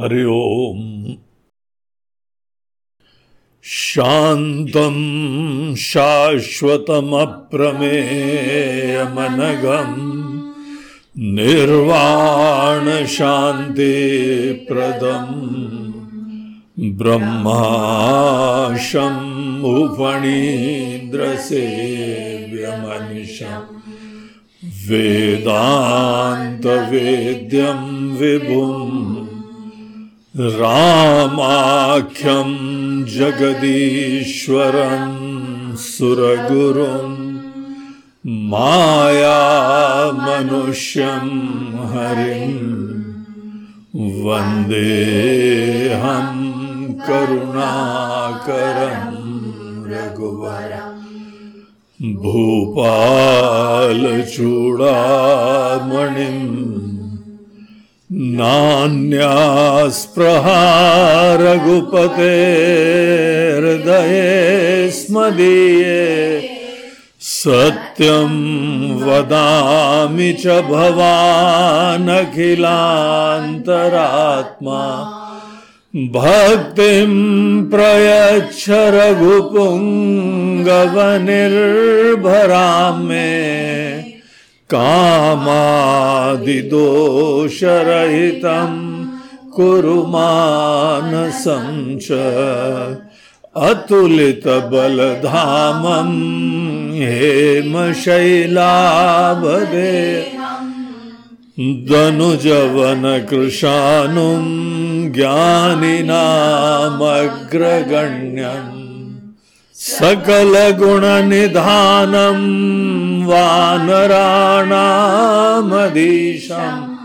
हरि ओम। शान्तं शाश्वतमप्रमेयमनघम् निर्वाणशान्तिप्रदम्। ब्रह्माशम् उपणीन्द्रसेव्यमनिशम् वेदान्तवेद्यं विभुम्। रामाख्यं जगदीश्वरं सुरगुरुं मायामनुष्यं हरिं वन्देऽहं करुणाकरं रघुवरं भूपालचूडामणिम् नान्यास्पृहा रघुपते हृदये स्मदीये सत्यं वदामि च भवानखिलान्तरात्मा। भक्तिं प्रयच्छ रघुपुङ्गवनिर्भरां मे कामादिदोषरहितं कुरु मानसं च अतुलितबलधामं हेमशैलाभदे दनुजवनकृशानुं ज्ञानिनामग्रगण्यम् सकलगुणनिधानं वानराणामधीशम्।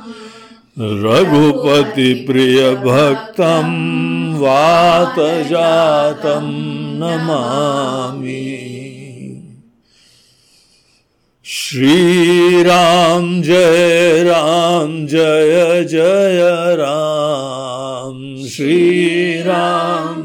रघुपतिप्रियभक्तं वातजातं नमामि। श्रीराम जय राम जय जय राम। श्रीराम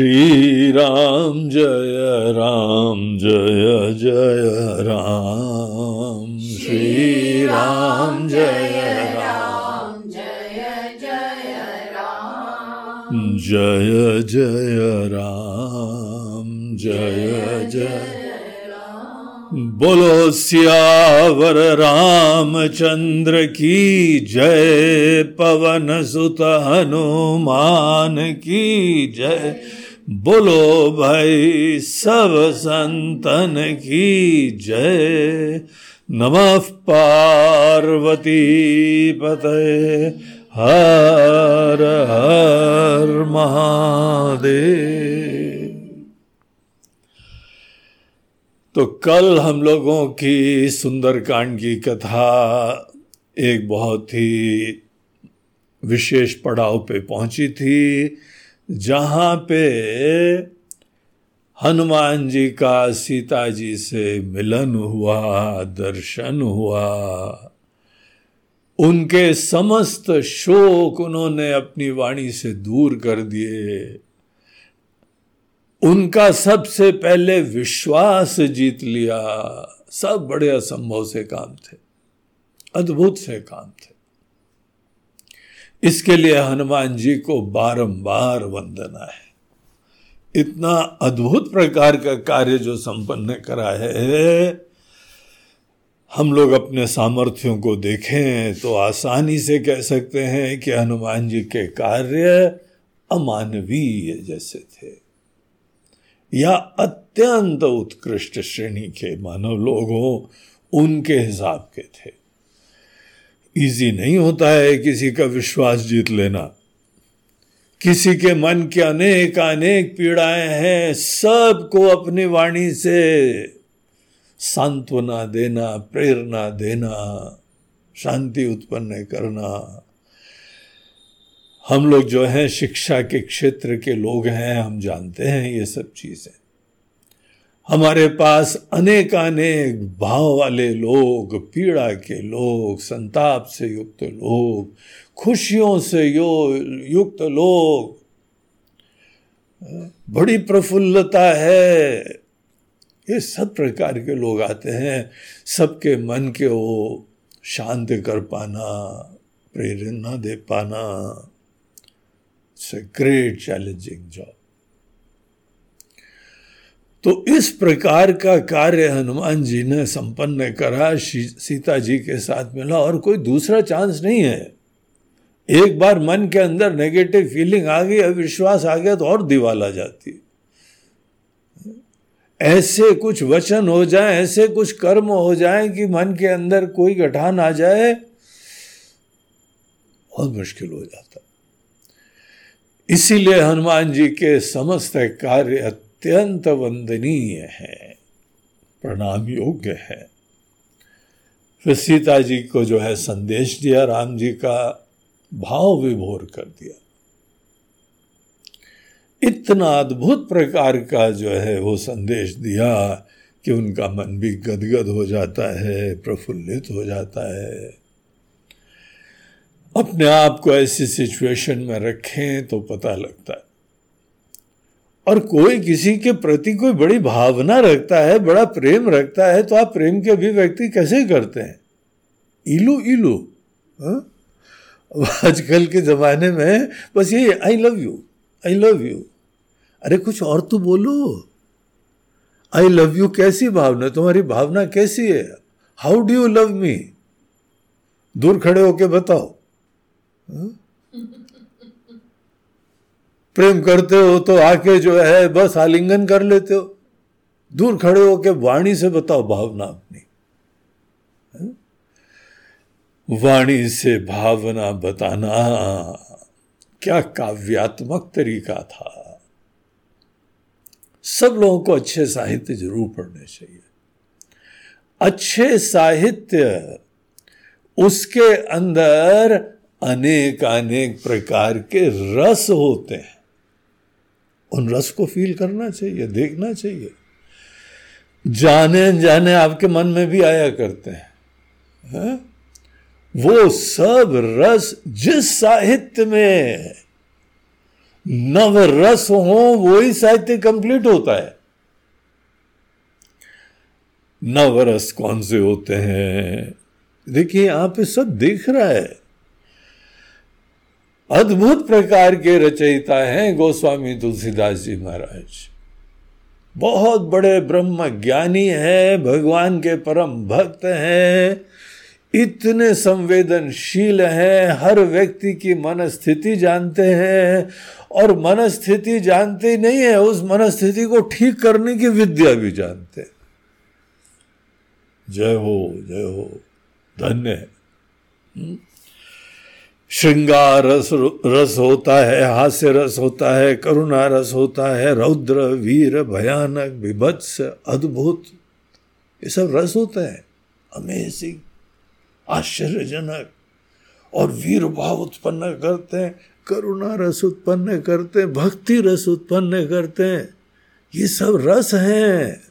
श्री राम जय राम, जय जय राम। श्री राम जय राम जय जय राम। जय जय राम, जय जय। बोलो, सियावर रामचंद्र की जय, पवन सुत हनुमान की जय। बोलो भाई सब संतन की जय। नमः पार्वती पतये। हर हर महादेव। तो कल हम लोगों की सुंदरकांड की कथा एक बहुत ही विशेष पड़ाव पे पहुँची थी। जहाँ पे हनुमान जी का सीता जी से मिलन हुआ, दर्शन हुआ, उनके समस्त शोक उन्होंने अपनी वाणी से दूर कर दिए। उनका सबसे पहले विश्वास जीत लिया। सब बड़े असंभव से काम थे, अद्भुत से काम थे। इसके लिए हनुमान जी को बारंबार वंदना है। इतना अद्भुत प्रकार का कार्य जो संपन्न करा है, हम लोग अपने सामर्थ्यों को देखें तो आसानी से कह सकते हैं कि हनुमान जी के कार्य अमानवीय जैसे थे, या अत्यंत उत्कृष्ट श्रेणी के मानव लोग उनके हिसाब के थे। इजी नहीं होता है किसी का विश्वास जीत लेना। किसी के मन के अनेक अनेक पीड़ाएँ हैं, सबको अपनी वाणी से सांत्वना देना, प्रेरणा देना, शांति उत्पन्न करना। हम लोग जो हैं शिक्षा के क्षेत्र के लोग हैं, हम जानते हैं ये सब चीज़ें। हमारे पास अनेक अनेक भाव वाले लोग, पीड़ा के लोग, संताप से युक्त लोग, खुशियों से यो, युक्त लोग। बड़ी प्रफुल्लता है। ये सब प्रकार के लोग आते हैं। सबके मन के वो शांत कर पाना, प्रेरणा दे पाना इट्स ग्रेट चैलेंजिंग जॉब तो इस प्रकार का कार्य हनुमान जी ने संपन्न करा सीता जी के साथ मिला और कोई दूसरा चांस नहीं है। एक बार मन के अंदर नेगेटिव फीलिंग आ गई, अविश्वास आ गया तो और दीवाल आ जाती। ऐसे कुछ वचन हो जाए, ऐसे कुछ कर्म हो जाए कि मन के अंदर कोई गठान आ जाए, बहुत मुश्किल हो जाता। इसीलिए हनुमान जी के समस्त कार्य अत्यंत वंदनीय है प्रणाम योग्य है। फिर सीता जी को जो है संदेश दिया, राम जी का भाव विभोर कर दिया। इतना अद्भुत प्रकार का जो है वो संदेश दिया कि उनका मन भी गदगद हो जाता है, प्रफुल्लित हो जाता है। अपने आप को ऐसी सिचुएशन में रखें तो पता लगता है। और कोई किसी के प्रति कोई बड़ी भावना रखता है, बड़ा प्रेम रखता है तो आप प्रेम के अभिव्यक्ति कैसे करते हैं? इलू इलू हाँ? आजकल के जमाने में बस ये I love you I love you अरे, कुछ और तो बोलो। आई लव यू कैसी भावना? तुम्हारी भावना कैसी है? How do you love me दूर खड़े होके बताओ। हा? प्रेम करते हो तो आके जो है बस आलिंगन कर लेते हो। दूर खड़े हो के वाणी से बताओ भावना अपनी। वाणी से भावना बताना क्या काव्यात्मक तरीका था? सब लोगों को अच्छे साहित्य ज़रूर पढ़ने चाहिए। अच्छे साहित्य उसके अंदर अनेक अनेक प्रकार के रस होते हैं। उन रस को फील करना चाहिए, देखना चाहिए। जाने जाने आपके मन में भी आया करते हैं। है? वो सब रस जिस साहित्य में नव रस हो, वही साहित्य कंप्लीट होता है। नव रस कौन से होते हैं? देखिए, यहाँ पे सब देख रहा है। अद्भुत प्रकार के रचयिता हैं गोस्वामी तुलसीदास जी महाराज बहुत बड़े ब्रह्म ज्ञानी हैं, भगवान के परम भक्त हैं, इतने संवेदनशील हैं, हर व्यक्ति की मनस्थिति जानते हैं, और मनस्थिति जानते नहीं है, उस मनस्थिति को ठीक करने की विद्या भी जानते जय हो जय हो, धन्य है। श्रृंगार रस रस होता है, हास्य रस होता है, करुणा रस होता है, रौद्र, वीर, भयानक, विभत्स, अद्भुत। ये सब रस होता है। अमेजिंग आश्चर्यजनक और वीर भाव उत्पन्न करते हैं, करुणा रस उत्पन्न करते हैं, भक्ति रस उत्पन्न करते हैं। ये सब रस हैं।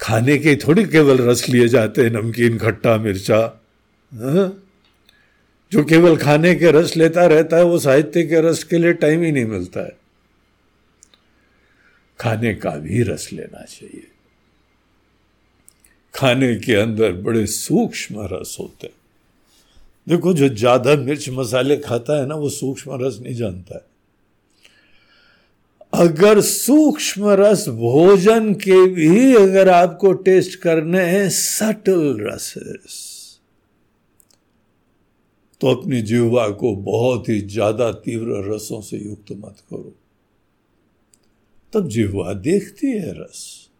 खाने के थोड़ी केवल रस लिए जाते हैं, नमकीन, खट्टा, मिर्चा। हाँ। जो केवल खाने के रस लेता रहता है, वो साहित्य के रस के लिए टाइम ही नहीं मिलता है। खाने का भी रस लेना चाहिए। खाने के अंदर बड़े सूक्ष्म रस होते हैं। देखो, जो ज़्यादा मिर्च मसाले खाता है ना, वो सूक्ष्म रस नहीं जानता है। अगर सूक्ष्म रस भोजन के भी अगर आपको टेस्ट करने हैं, सटल रसेस। तो अपनी जीवा को बहुत ही ज़्यादा तीव्र रसों से युक्त मत करो। तब जीवा देखती है रस।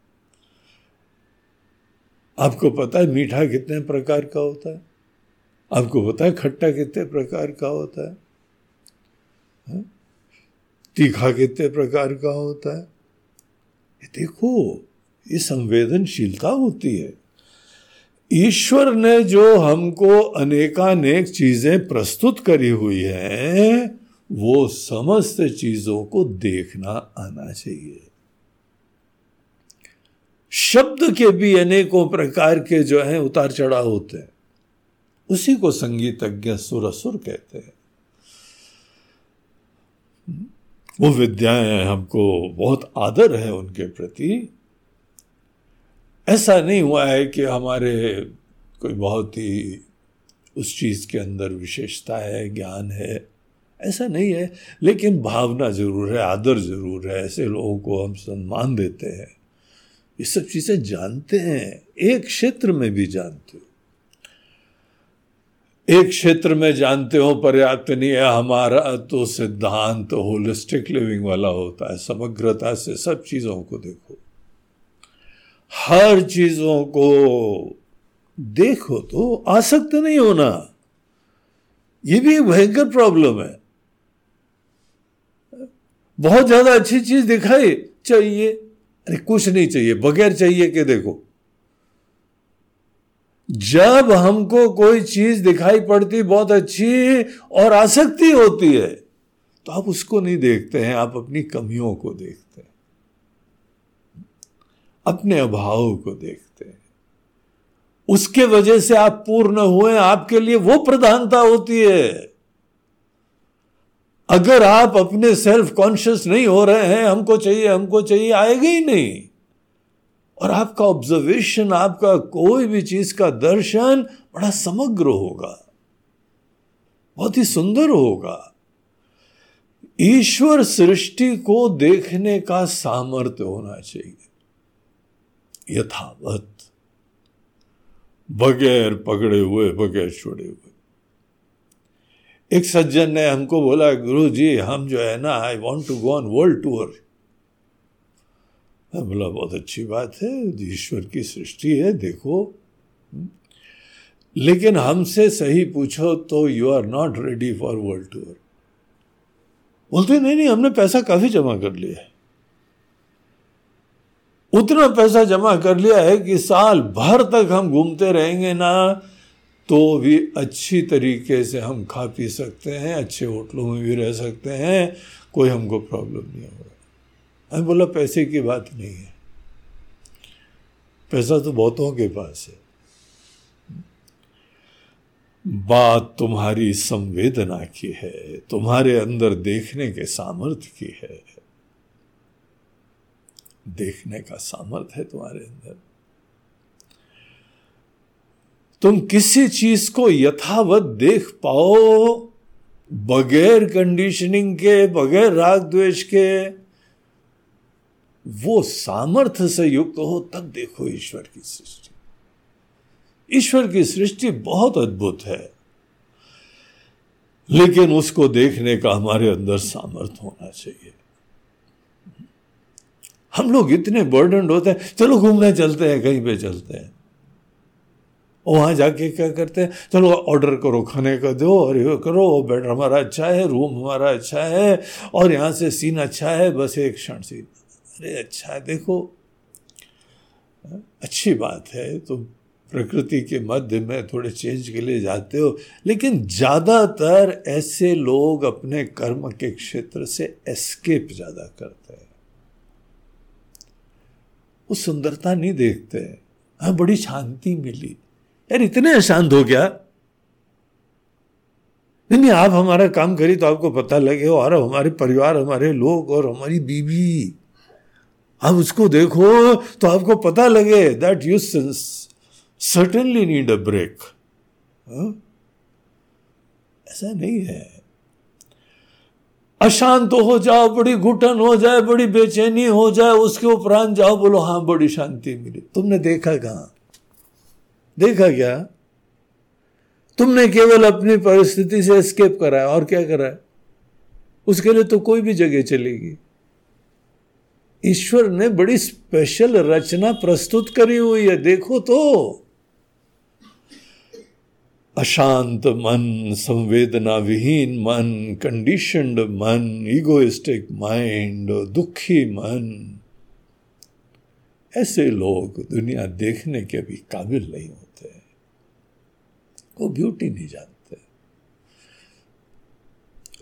आपको पता है मीठा कितने प्रकार का होता है? आपको पता है खट्टा कितने प्रकार का होता है, है? तीखा कितने प्रकार का होता है? देखो ये संवेदनशीलता होती है। ईश्वर ने जो हमको अनेकानेक चीज़ें प्रस्तुत करी हुई हैं, वो समस्त चीज़ों को देखना आना चाहिए। शब्द के भी अनेकों प्रकार के जो हैं, उतार चढ़ाव होते हैं। उसी को संगीतज्ञ सुरसुर कहते हैं। वो विद्याएँ हमको बहुत आदर है उनके प्रति। ऐसा नहीं हुआ है कि हमारे कोई बहुत ही उस चीज़ के अंदर विशेषता है, ज्ञान है। ऐसा नहीं है, लेकिन भावना ज़रूर है, आदर ज़रूर है, ऐसे लोगों को हम सम्मान देते हैं। ये सब चीज़ें जानते हैं, एक क्षेत्र में भी जानते हो। एक क्षेत्र में जानते हो, पर्याप्त नहीं है, हमारा तो सिद्धांत तो होलिस्टिक लिविंग वाला होता है, समग्रता से सब चीज़ों को देखो। हर चीज़ों को देखो तो आसक्त नहीं होना। ये भी एक भयंकर प्रॉब्लम है। बहुत ज़्यादा अच्छी चीज़ दिखाई चाहिए। अरे कुछ नहीं चाहिए, बगैर चाहिए कि देखो। जब हमको कोई चीज़ दिखाई पड़ती बहुत अच्छी और आसक्ति होती है तो आप उसको नहीं देखते हैं, आप अपनी कमियों को देखते अपने अभाव को देखते हैं। उसके वजह से आप पूर्ण हुए आपके लिए वो प्रधानता होती है। अगर आप अपने सेल्फ कॉन्शियस नहीं हो रहे हैं, हमको चाहिए हमको चाहिए, आएगा ही नहीं। और आपका ऑब्जर्वेशन आपका कोई भी चीज़ का दर्शन बड़ा समग्र होगा। बहुत ही सुंदर होगा। ईश्वर सृष्टि को देखने का सामर्थ्य होना चाहिए। यथावत। बगैर पकड़े हुए, बगैर छोड़े हुए। एक सज्जन ने हमको बोला गुरु जी हम जो है ना I want to go on world tour बोला, बहुत अच्छी बात है, ईश्वर की सृष्टि है, देखो। लेकिन हमसे सही पूछो तो you are not ready for world tour बोलते, नहीं नहीं, हमने पैसा काफ़ी जमा कर लिया है। उतना पैसा जमा कर लिया है कि साल भर तक हम घूमते रहेंगे ना तो भी अच्छी तरीके से हम खा पी सकते हैं, अच्छे होटलों में भी रह सकते हैं, कोई हमको प्रॉब्लम नहीं होगा। मैं बोला, पैसे की बात नहीं है। पैसा तो बहुतों के पास है। बात तुम्हारी संवेदना की है, तुम्हारे अंदर देखने के सामर्थ्य की है। देखने का सामर्थ्य है तुम्हारे अंदर। तुम किसी चीज़ को यथावत देख पाओ, बगैर कंडीशनिंग के, बगैर राग द्वेष के। वो सामर्थ्य से युक्त हो, तब देखो ईश्वर की सृष्टि। ईश्वर की सृष्टि बहुत अद्भुत है, लेकिन उसको देखने का हमारे अंदर सामर्थ्य होना चाहिए। हम लोग इतने बर्डन होते हैं। चलो घूमने चलते हैं, कहीं पे चलते हैं। वहाँ जाके क्या करते हैं? चलो ऑर्डर करो, खाने का दो और ये करो बेड हमारा अच्छा है रूम हमारा अच्छा है, और यहाँ से सीन अच्छा है, बस एक क्षण सीन अरे अच्छा है, देखो। अच्छी बात है, तुम प्रकृति के मध्य में थोड़े चेंज के लिए जाते हो, लेकिन ज़्यादातर ऐसे लोग अपने कर्म के क्षेत्र से एस्केप ज़्यादा करते हैं। वो सुंदरता नहीं देखते। हाँ बड़ी शांति मिली। यार, इतने अशांत हो गया। नहीं नहीं, आप हमारा काम करिए तो आपको पता लगे, और हमारे परिवार, हमारे लोग, और हमारी बीवी। आप उसको देखो तो आपको पता लगे that you certainly need a break ऐसा नहीं है। अशांत हो जाओ, बड़ी घुटन हो जाए, बड़ी बेचैनी हो जाए, उसके उपरांत जाओ, बोलो हाँ बड़ी शांति मिली। तुमने देखा कहा? देखा क्या? तुमने केवल अपनी परिस्थिति से एस्केप करा है और क्या करा है उसके लिए तो कोई भी जगह चलेगी। ईश्वर ने बड़ी स्पेशल रचना प्रस्तुत करी हुई है, देखो तो। अशांत मन संवेदना विहीन मन कंडीशनड मन इगोइस्टिक माइंड दुखी मन। ऐसे लोग दुनिया देखने के भी काबिल नहीं होते। वो ब्यूटी नहीं जानते।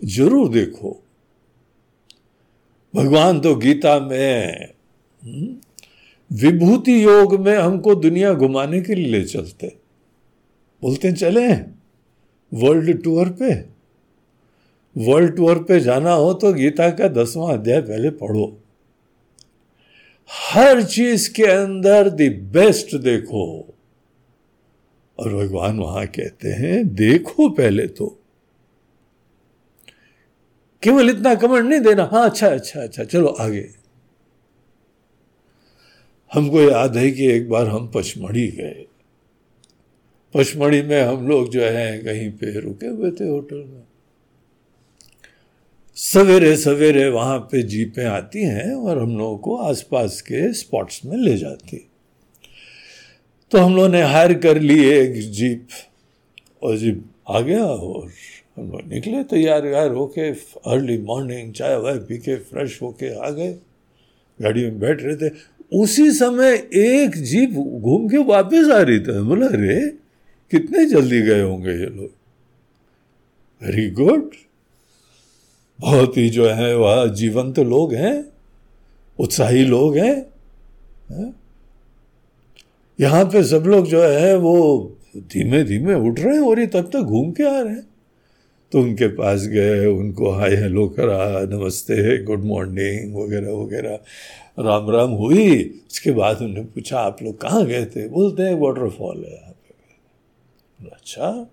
ज़रूर देखो। भगवान तो गीता में हम्म, विभूति योग में हमको दुनिया घुमाने के लिए ले चलते। बोलते चले। वर्ल्ड टूर पे। वर्ल्ड टूर पे जाना हो तो गीता का दसवां अध्याय पहले पढ़ो। हर चीज़ के अंदर द बेस्ट देखो। और भगवान वहाँ कहते हैं, देखो पहले तो। केवल इतना कमेंट नहीं देना। हाँ अच्छा अच्छा अच्छा चलो आगे। हमको याद है कि एक बार हम पचमढ़ी गए। पचमढ़ी में हम लोग जो है, कहीं पे रुके हुए थे होटल में। सवेरे सवेरे वहाँ पे जीपें आती हैं और हम लोगों को आसपास के स्पॉट्स में ले जाती। तो हम लोगों ने हायर कर ली एक जीप और जीप आ गया और हम लोग निकले तैयार व्यार होके अर्ली मॉर्निंग चाय वाय पी के फ्रेश होके आ गए। गाड़ी में बैठ रहे थे। उसी समय एक जीप घूम के वापस आ रही थी। बोला रे कितने जल्दी गए होंगे ये लोग? वेरी गुड बहुत ही जो है, वह जीवंत लोग हैं, उत्साही लोग हैं, है? यहाँ पे सब लोग जो है, वो धीमे धीमे उठ रहे हैं और ये तब तक घूम के आ रहे हैं। तो उनके पास गए, उनको हाय हेलो करा, नमस्ते, गुड मॉर्निंग, वगैरह वगैरह। राम राम हुई, उसके बाद उन्होंने पूछा, आप लोग कहाँ गए थे? बोलते हैं, वाटरफॉल है अच्छा?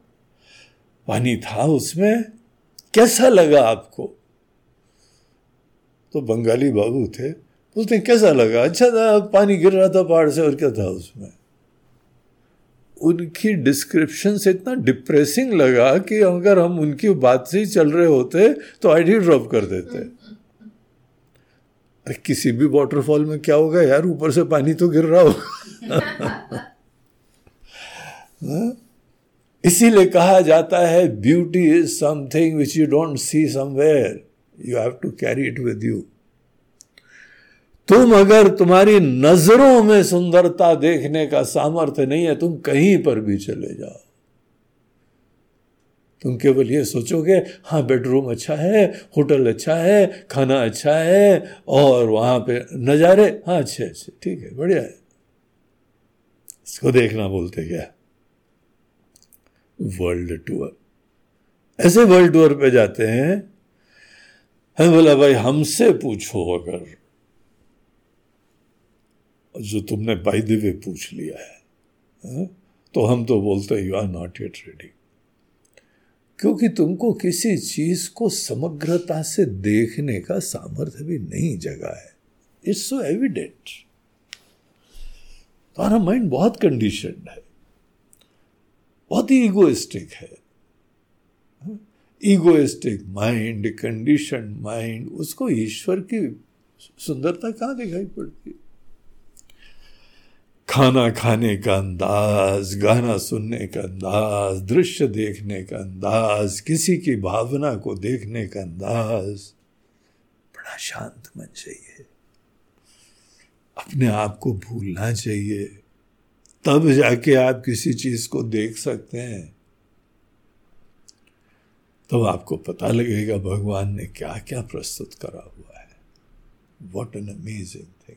पानी था उसमें? कैसा लगा आपको? तो बंगाली बाबू थे। बोलते, कैसा लगा? अच्छा था, पानी गिर रहा था पहाड़ से और क्या था उसमें? उनकी डिस्क्रिप्शन से इतना डिप्रेसिंग लगा कि अगर हम उनकी बात से ही चल रहे होते तो आईडी ड्रॉप कर देते। अरे, किसी भी वाटरफॉल में क्या होगा यार? ऊपर से पानी तो गिर रहा होगा। हाँ? इसीलिए कहा जाता है beauty is something which you don't see somewhere you have to carry it with you तुम अगर तुम्हारी नज़रों में सुंदरता देखने का सामर्थ्य नहीं है, तुम कहीं पर भी चले जाओ। तुम केवल ये सोचोगे हाँ बेडरूम अच्छा है होटल अच्छा है, खाना अच्छा है, और वहाँ पे नज़ारे हाँ अच्छे अच्छे ठीक है, बढ़िया है। इसको देखना बोलते क्या? वर्ल्ड टूर ऐसे वर्ल्ड टूर पे जाते हैं। हम बोला, भाई, हमसे पूछो अगर। जो तुमने बाई दिवे पूछ लिया है, हा? तो हम तो बोलते you are not yet ready क्योंकि तुमको किसी चीज़ को समग्रता से देखने का सामर्थ्य भी नहीं जगा है। इट्स सो एविडेंट तुम्हारा माइंड बहुत कंडीशन है। बहुत ही इगोइस्टिक है। इगोइस्टिक माइंड कंडीशन माइंड उसको ईश्वर की सुंदरता कहाँ दिखाई पड़ती? खाना खाने का अंदाज, गाना सुनने का अंदाज, दृश्य देखने का अंदाज, किसी की भावना को देखने का अंदाज, बड़ा शांत मन चाहिए। अपने आप को भूलना चाहिए। तब जाके आप किसी चीज़ को देख सकते हैं। तो आपको पता लगेगा भगवान ने क्या क्या प्रस्तुत करा हुआ है। वॉट एन अमेजिंग थिंग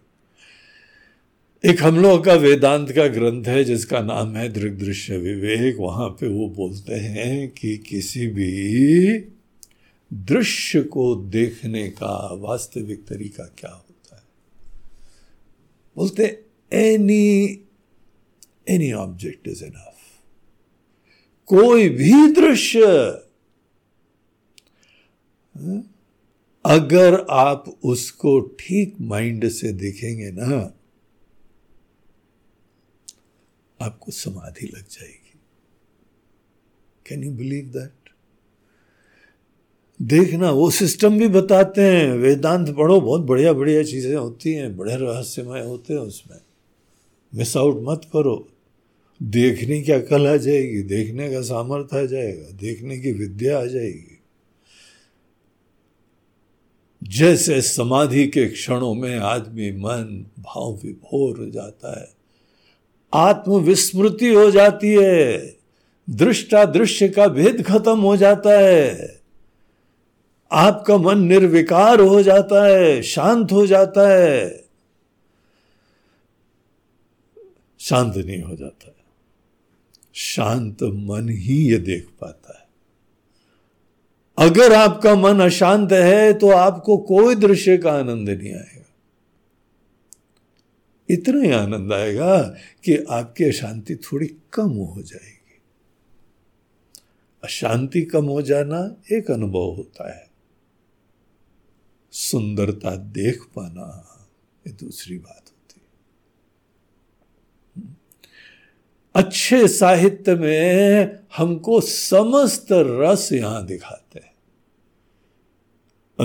एक हम लोगों का वेदांत का ग्रंथ है जिसका नाम है दृग दृश्य विवेक। वहाँ पे वो बोलते हैं कि किसी भी दृश्य को देखने का वास्तविक तरीका क्या होता है? बोलते any any object is enough कोई भी दृश्य हाँ, अगर आप उसको ठीक माइंड से देखेंगे ना आपको समाधि लग जाएगी। कैन यू बिलीव दैट देखना वो सिस्टम भी बताते हैं। वेदांत पढ़ो बहुत बढ़िया बढ़िया चीज़ें होती हैं बड़े रहस्यमय होते हैं उसमें। मिस आउट मत करो। देखने की अकल आ जाएगी, देखने का सामर्थ्य आ जाएगा, देखने की विद्या आ जाएगी। जैसे समाधि के क्षणों में आदमी मन भाव विभोर हो जाता है, आत्मविस्मृति हो जाती है दृष्टा दृश्य का भेद खत्म हो जाता है, आपका मन निर्विकार हो जाता है, शांत हो जाता है, शांत नहीं हो जाता है। शांत मन ही ये देख पाता है। अगर आपका मन अशांत है तो आपको कोई दृश्य का आनंद नहीं आएगा। इतना ही आनंद आएगा कि आपकी अशांति थोड़ी कम हो जाएगी। अशांति कम हो जाना एक अनुभव होता है। सुंदरता देख पाना ये दूसरी बात होती है अच्छे साहित्य में हमको समस्त रस यहाँ दिखाते हैं।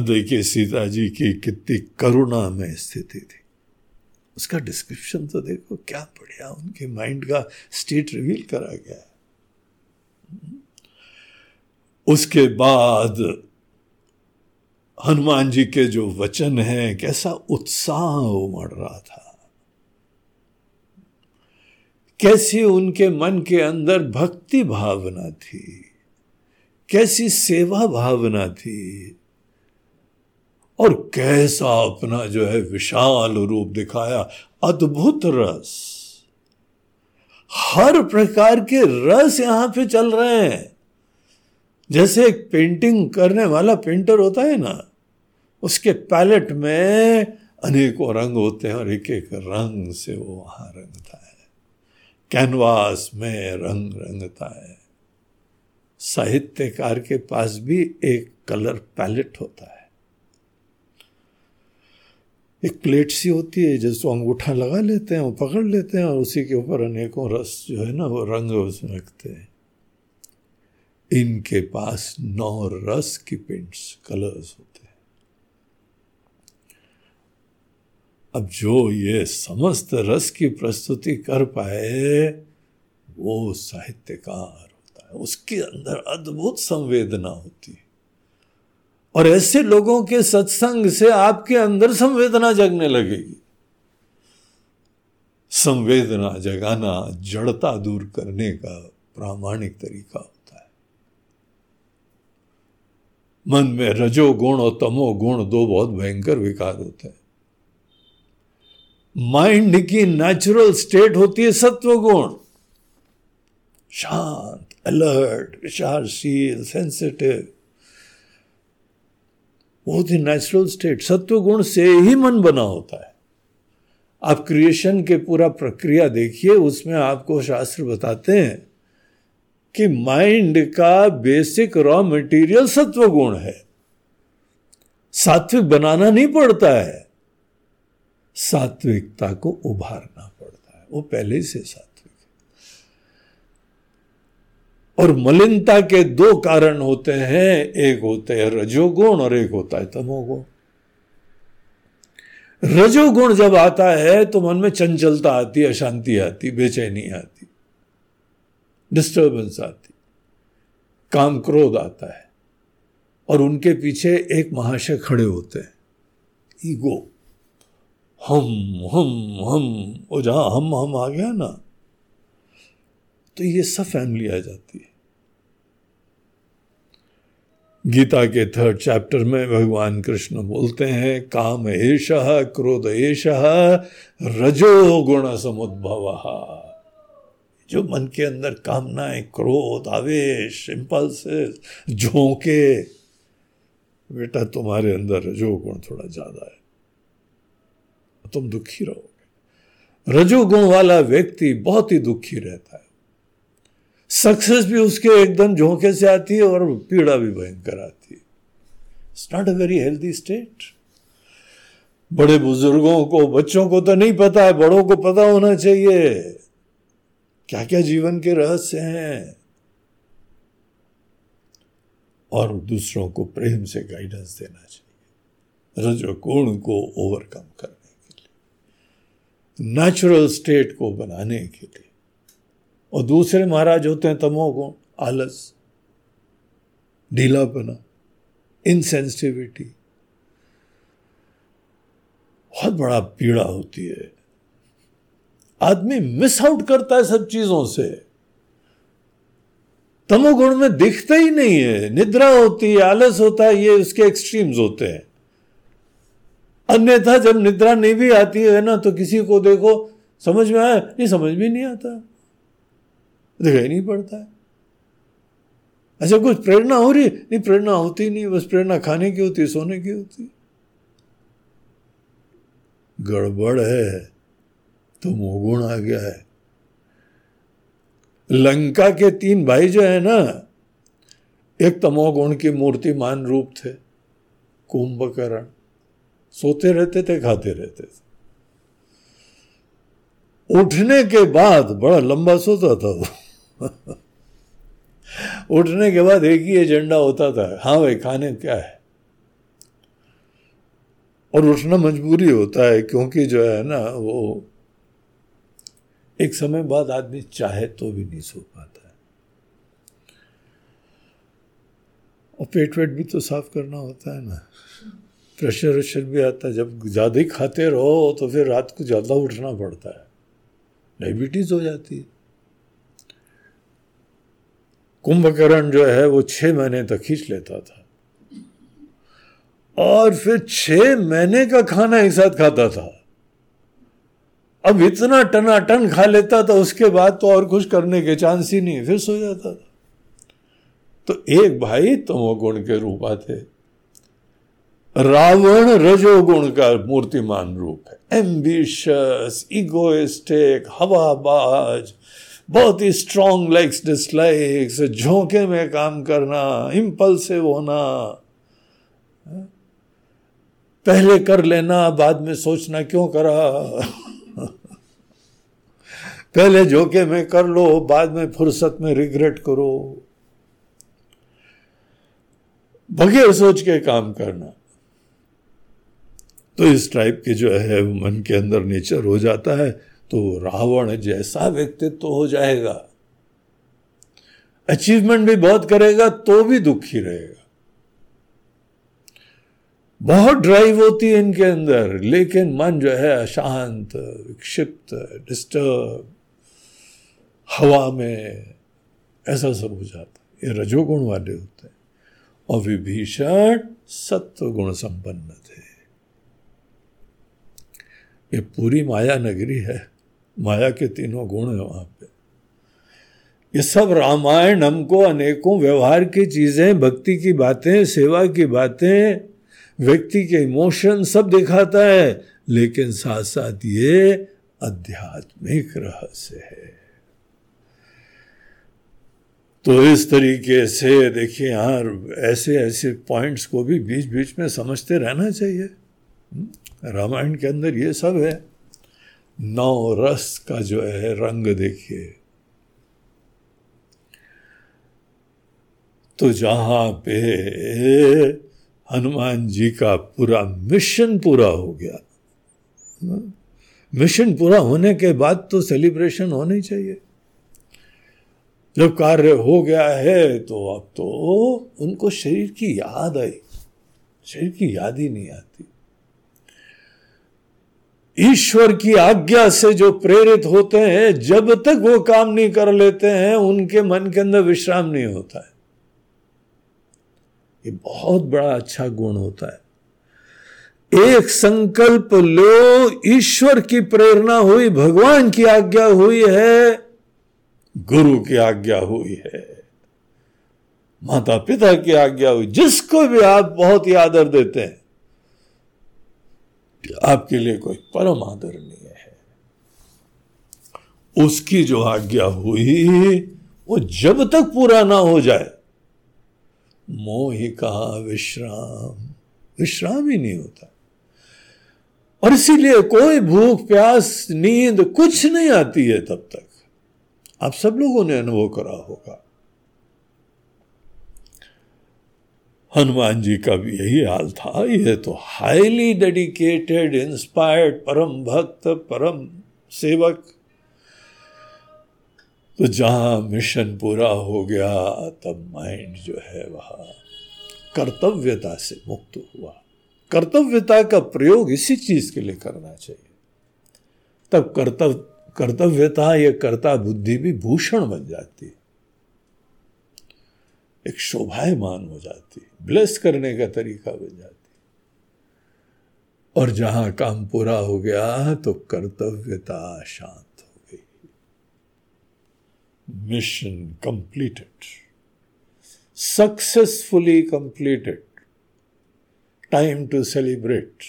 देखिए सीता जी की कितनी करुणा में स्थिति थी। उसका डिस्क्रिप्शन तो देखो, क्या बढ़िया उनके माइंड का स्टेट रिवील करा गया है। उसके बाद हनुमान जी के जो वचन हैं, कैसा उत्साह उमड़ रहा था। कैसी उनके मन के अंदर भक्ति भावना थी, कैसी सेवा भावना थी, और कैसा अपना जो है विशाल रूप दिखाया, अद्भुत रस। हर प्रकार के रस यहाँ पे चल रहे हैं। जैसे एक पेंटिंग करने वाला पेंटर होता है ना, उसके पैलेट में अनेकों रंग होते हैं और एक एक रंग से वो वहाँ रंगता कैनवास में रंग रंगता है। साहित्यकार के पास भी एक कलर पैलेट होता है। एक प्लेट सी होती है, जिसको अंगूठा लगा लेते हैं, वो पकड़ लेते हैं और उसी के ऊपर अनेकों रस जो है ना, वो रंग उसमें रखते हैं। इनके पास नौ रस की पेंट्स कलर्स होते हैं अब जो ये समस्त रस की प्रस्तुति कर पाए, वो साहित्यकार होता है। उसके अंदर अद्भुत संवेदना होती है। और ऐसे लोगों के सत्संग से आपके अंदर संवेदना जगने लगेगी। संवेदना जगाना जड़ता दूर करने का प्रामाणिक तरीका होता है। मन में रजो गुण और तमो गुण दो बहुत भयंकर विकार होते हैं। माइंड की नेचुरल स्टेट होती है सत्व गुण शांत, अलर्ट, विचारशील, सेंसिटिव। बहुत ही नेचुरल स्टेट सत्व गुण से ही मन बना होता है। आप क्रिएशन के पूरा प्रक्रिया देखिए, उसमें आपको शास्त्र बताते हैं कि माइंड का बेसिक रॉ मटेरियल सत्व गुण है। सात्विक बनाना नहीं पड़ता है। सात्विकता को उभारना पड़ता है। वो पहले से सात्विक और मलिनता के दो कारण होते हैं। एक होते हैं रजोगुण और एक होता है तमोगुण। रजोगुण जब आता है तो मन में चंचलता आती, अशांति आती, बेचैनी आती डिस्टर्बेंस आती, काम क्रोध आता है। और उनके पीछे एक महाशय खड़े होते हैं, ईगो। हम हम हम। वो जहाँ हम हम आ गया ना तो ये सब फैमिली आ जाती है। गीता के थर्ड चैप्टर में भगवान कृष्ण बोलते हैं, काम एश क्रोध एश रजो गुण समुद्भव। जो मन के अंदर कामनाएँ, क्रोध, आवेश इम्पल्स झोंके, बेटा तुम्हारे अंदर रजो गुण थोड़ा ज़्यादा है। तुम दुखी रहोगे। रजोगुण वाला व्यक्ति बहुत ही दुखी रहता है। सक्सेस भी उसके एकदम झोंके से आती है और पीड़ा भी भयंकर आती है। It's not a very healthy state बड़े बुज़ुर्गों को, बच्चों को तो नहीं पता है, बड़ों को पता होना चाहिए। क्या क्या जीवन के रहस्य हैं? और दूसरों को प्रेम से गाइडेंस देना चाहिए। रजोगुण को ओवरकम करने। नेचुरल स्टेट को बनाने के लिए। और दूसरे महाराज होते हैं तमोगुण आलस, ढीलापना इनसेंसिटिविटी बहुत बड़ा पीड़ा होती है। आदमी मिस आउट करता है सब चीज़ों से। तमोगुण में दिखता ही नहीं है। निद्रा होती है, आलस होता है, ये उसके एक्सट्रीम्स होते हैं। अन्यथा जब निद्रा नहीं भी आती है ना तो किसी को देखो, समझ में आया? नहीं, समझ भी नहीं आता। दिखाई नहीं पड़ता है। अच्छा कुछ प्रेरणा हो रही? नहीं, प्रेरणा होती नहीं, बस प्रेरणा खाने की होती, सोने की होती। गड़बड़ है तो मोगुण आ गया है। लंका के तीन भाई जो है ना, एक तमोगुण की मूर्तिमान रूप थे, कुंभकर्ण। सोते रहते थे, खाते रहते थे। उठने के बाद, बड़ा लंबा सोता था वो। उठने के बाद एक ही एजेंडा होता था हाँ भाई, खाने क्या है? और उठना मजबूरी होता है, क्योंकि जो है ना, वो एक समय बाद आदमी चाहे तो भी नहीं सो पाता है। और पेट वेट भी तो साफ़ करना होता है ना। प्रेशर वेशर भी आता है। जब ज़्यादा ही खाते रहो तो फिर रात को ज़्यादा उठना पड़ता है। डायबिटीज़ हो जाती है। कुंभकर्ण जो है वो छह महीने तक खींच लेता था। और फिर छह महीने का खाना एक साथ खाता था। अब इतना टना टन खा लेता था, उसके बाद तो और कुछ करने के चांस ही नहीं, फिर सो जाता था। तो एक भाई तमोगुण के रूप आते। रावण रजोगुण का मूर्तिमान रूप है। एम्बिशस इगोइस्टिक हवाबाज, बहुत ही स्ट्रॉन्ग लाइक्स डिसलाइक्स झोंके में काम करना इम्पल्सिव होना। पहले कर लेना, बाद में सोचना क्यों करा? पहले झोंके में कर लो, बाद में फुर्सत में रिग्रेट करो। बगैर सोच के काम करना। तो इस टाइप के जो है मन के अंदर नेचर हो जाता है तो रावण जैसा व्यक्तित्व तो हो जाएगा। अचीवमेंट भी बहुत करेगा तो भी दुखी रहेगा। बहुत ड्राइव होती है इनके अंदर, लेकिन मन जो है अशांत, विक्षिप्त डिस्टर्ब हवा में ऐसा सब हो जाता है। ये रजोगुण वाले होते हैं। और विभीषण सत्व गुण संपन्न। ये पूरी माया नगरी है। माया के तीनों गुण है वहाँ पे। ये सब रामायण हमको अनेकों व्यवहार की चीज़ें भक्ति की बातें सेवा की बातें व्यक्ति के इमोशन सब दिखाता है लेकिन साथ साथ ये आध्यात्मिक रहस्य है। तो इस तरीके से देखिए यहाँ ऐसे ऐसे पॉइंट्स को भी बीच बीच में समझते रहना चाहिए। हम्म, रामायण के अंदर ये सब है। नौ रस का जो है, रंग देखिए। तो जहाँ पे हनुमान जी का पूरा मिशन पूरा हो गया। मिशन पूरा होने के बाद तो सेलिब्रेशन होनी चाहिए। जब कार्य हो गया है तो अब तो उनको शरीर की याद आई। शरीर की याद ही नहीं आती। ईश्वर की आज्ञा से जो प्रेरित होते हैं, जब तक वो काम नहीं कर लेते हैं, उनके मन के अंदर विश्राम नहीं होता है। ये बहुत बड़ा अच्छा गुण होता है। एक संकल्प लो, ईश्वर की प्रेरणा हुई, भगवान की आज्ञा हुई है, गुरु की आज्ञा हुई है माता पिता की आज्ञा हुई, जिसको भी आप बहुत ही आदर देते हैं। आपके लिए कोई परम आदरणीय है। उसकी जो आज्ञा हुई, वो जब तक पूरा ना हो जाए मोहिका विश्राम। विश्राम ही नहीं होता। और इसीलिए कोई भूख, प्यास, नींद कुछ नहीं आती है तब तक। आप सब लोगों ने अनुभव करा होगा। हनुमान जी का भी यही हाल था। ये तो हाईली डेडिकेटेड इंस्पायर्ड परम भक्त, परम सेवक। तो जहाँ मिशन पूरा हो गया, तब माइंड जो है वह कर्तव्यता से मुक्त हुआ। कर्तव्यता का प्रयोग इसी चीज़ के लिए करना चाहिए। तब कर्तव्य, कर्तव्यता या कर्ता बुद्धि भी भूषण बन जाती है। एक शोभायमान हो जाती, ब्लेस करने का तरीका बन जाती। और जहाँ काम पूरा हो गया तो कर्तव्यता शांत हो गई। Mission completed successfully completed time to celebrate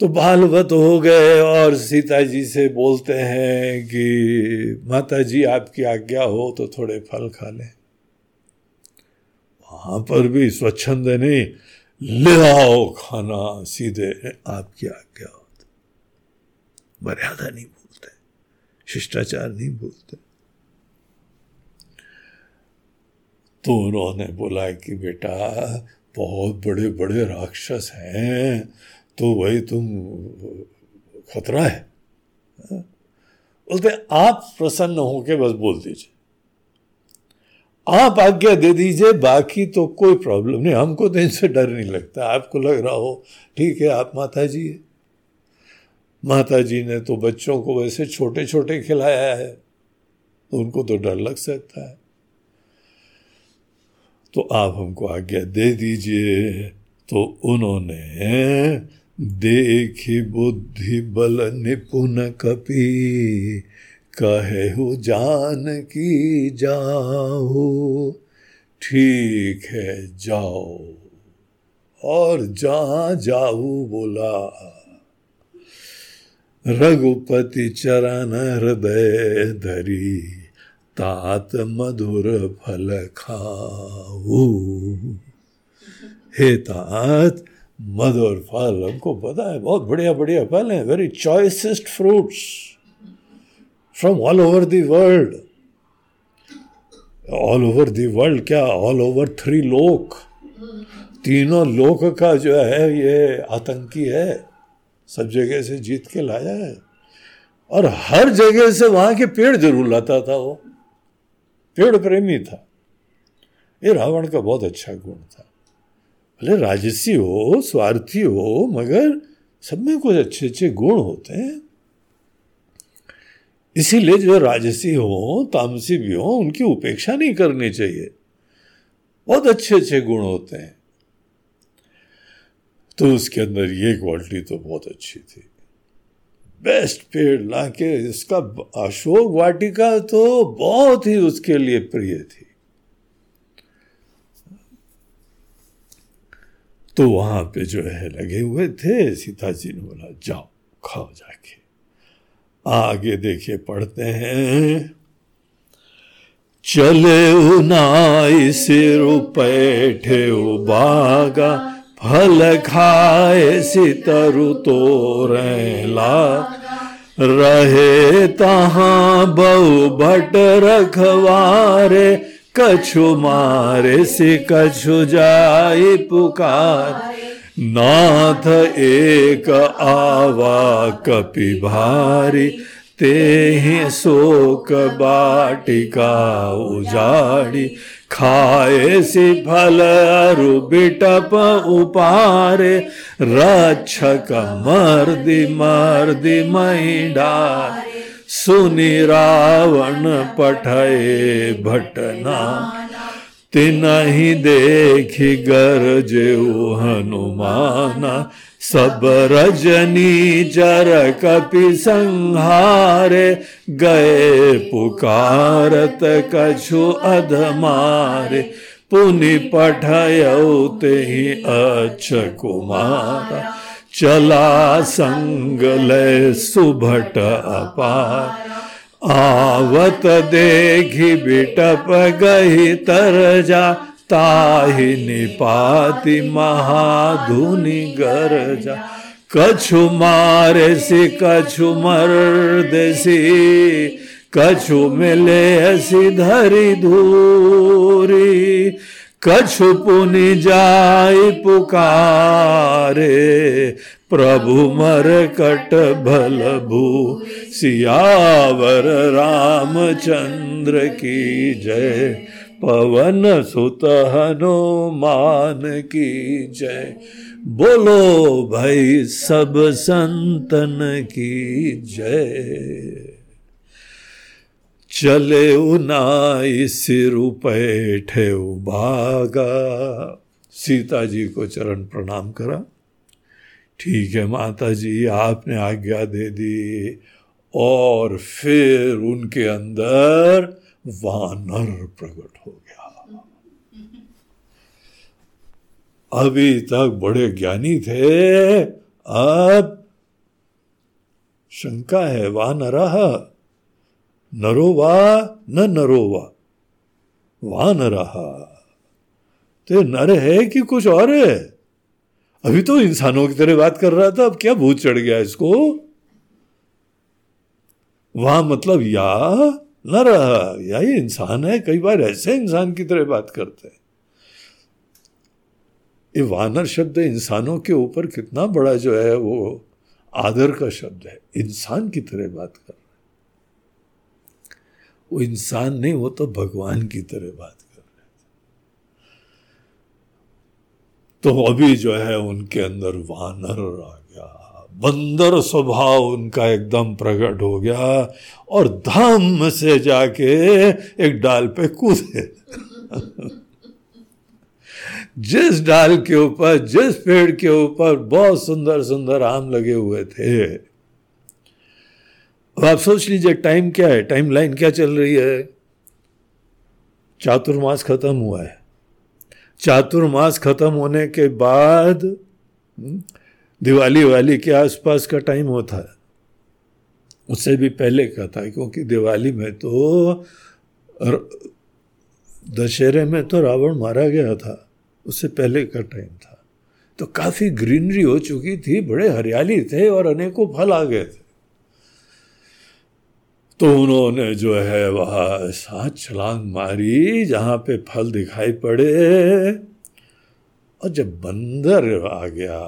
तो बालवत हो गए और सीता जी से बोलते हैं कि माता जी आपकी आज्ञा हो तो थोड़े फल खा लें। वहाँ पर भी स्वच्छंद नहीं ले आओ खाना, सीधे आपकी आज्ञा हो मर्यादा नहीं भूलते, शिष्टाचार नहीं भूलते। तो उन्होंने बोला कि बेटा, बहुत बड़े बड़े राक्षस हैं तो वही तुम खतरा है? बोलते आप प्रसन्न होके बस बोल दीजिए। आप आज्ञा दे दीजिए, बाकी तो कोई प्रॉब्लम नहीं। हमको तो इनसे डर नहीं लगता। आपको लग रहा हो, ठीक है, आप माता जी है। माता जी ने तो बच्चों को वैसे छोटे छोटे खिलाया है तो उनको तो डर लग सकता है। तो आप हमको आज्ञा दे दीजिए। तो उन्होंने देखी बुद्धि बल निपुण कपी, कहे हो जान की जाओ। ठीक है, जाओ और जहाँ जाऊ बोला। रघुपति चरण हृदय धरी, तात मधुर फल खाऊ। हे तात मधुर फल, हमको पता है, बहुत बढ़िया बढ़िया फल हैं very choicest fruits from all over the world all over the world क्या ऑल ओवर थ्री लोक, तीनों लोक का जो है, ये आतंकी है, सब जगह से जीत के लाया है। और हर जगह से वहाँ के पेड़ ज़रूर लाता था वो, पेड़ प्रेमी था। ये रावण का बहुत अच्छा गुण था। भले राजसी हो, स्वार्थी हो, मगर सब में कुछ अच्छे अच्छे गुण होते हैं। इसीलिए जो राजसी हो, तामसी भी हो, उनकी उपेक्षा नहीं करनी चाहिए। बहुत अच्छे अच्छे गुण होते हैं। तो उसके अंदर ये क्वालिटी तो बहुत अच्छी थी। बेस्ट पेड़ लाके इसका अशोक वाटिका तो बहुत ही उसके लिए प्रिय थी। तो वहाँ पे जो है लगे हुए थे सीता जी ने बोला, जाओ, खाओ जाके। आगे देखिए, पढ़ते हैं। चले नाई सिर पैठे बागा फल खाए सितरु तो ला रहे तहां बहु भट रखवारे कछु मारे से कछु जाए पुकार। नाथ एक आवा कपि भारी ते शोक बाटिका उजाड़ी। खाए से फल अरु बिटप उपारे, रक्षक मर्दि मर्दि मई डार सुनि रावण पठये भटना। तिनहि देखि गरजे हनुमाना। सब रजनी जर कपि संहारे, गए पुकारत कछु अधमारे। पुनि पठय ते अक्ष कुमार। चला संग लय सुभट अपार। आवत देखी बिटप गही तर जा ताहि निपाति महाधुनि गरजा। कछु मारे सी, कछु मर्देसी कछु मिले ऐसी धरी धूरी। कछु पुनि जाय पुकारे, प्रभु मर कट भल भू सियावर रामचंद्र की जय। पवन सुत हनुमान की जय। बोलो भाई सब संतन की जय। चले उनाई सिर पैठे भागा सीता जी को चरण प्रणाम करा। ठीक है माता जी, आपने आज्ञा दे दी और फिर उनके अंदर वानर प्रकट हो गया। अभी तक बड़े ज्ञानी थे, अब शंका है, वानर नरो वा, न नरो वा। रहा। तो नर है कि कुछ और है? अभी तो इंसानों की तरह बात कर रहा था, अब क्या भूत चढ़ गया इसको? वहाँ मतलब या न रहा। या ये इंसान है? कई बार ऐसे इंसान की तरह बात करते हैं। ये वानर शब्द इंसानों के ऊपर कितना बड़ा जो है वो आदर का शब्द है। इंसान की तरह बात कर वो इंसान नहीं, वो तो भगवान की तरह बात कर रहे थे। तो अभी जो है उनके अंदर वानर आ गया। बंदर स्वभाव उनका एकदम प्रकट हो गया और धम से जाके एक डाल पे कूदे। जिस डाल के ऊपर, जिस पेड़ के ऊपर बहुत सुंदर सुंदर आम लगे हुए थे अब आप सोच लीजिए टाइम क्या है? टाइम लाइन क्या चल रही है? चातुर्मास खत्म हुआ है। चातुर्मास खत्म होने के बाद हम्म, दिवाली वाली के आसपास का टाइम होता है। उससे भी पहले का था क्योंकि दिवाली में तो दशहरे में तो रावण मारा गया था। उससे पहले का टाइम था। तो काफ़ी ग्रीनरी हो चुकी थी बड़े हरियाली थे और अनेकों फल आ गए थे। तो उन्होंने जो है वह साथ छलांग मारी जहाँ पे फल दिखाई पड़े। और जब बंदर आ गया,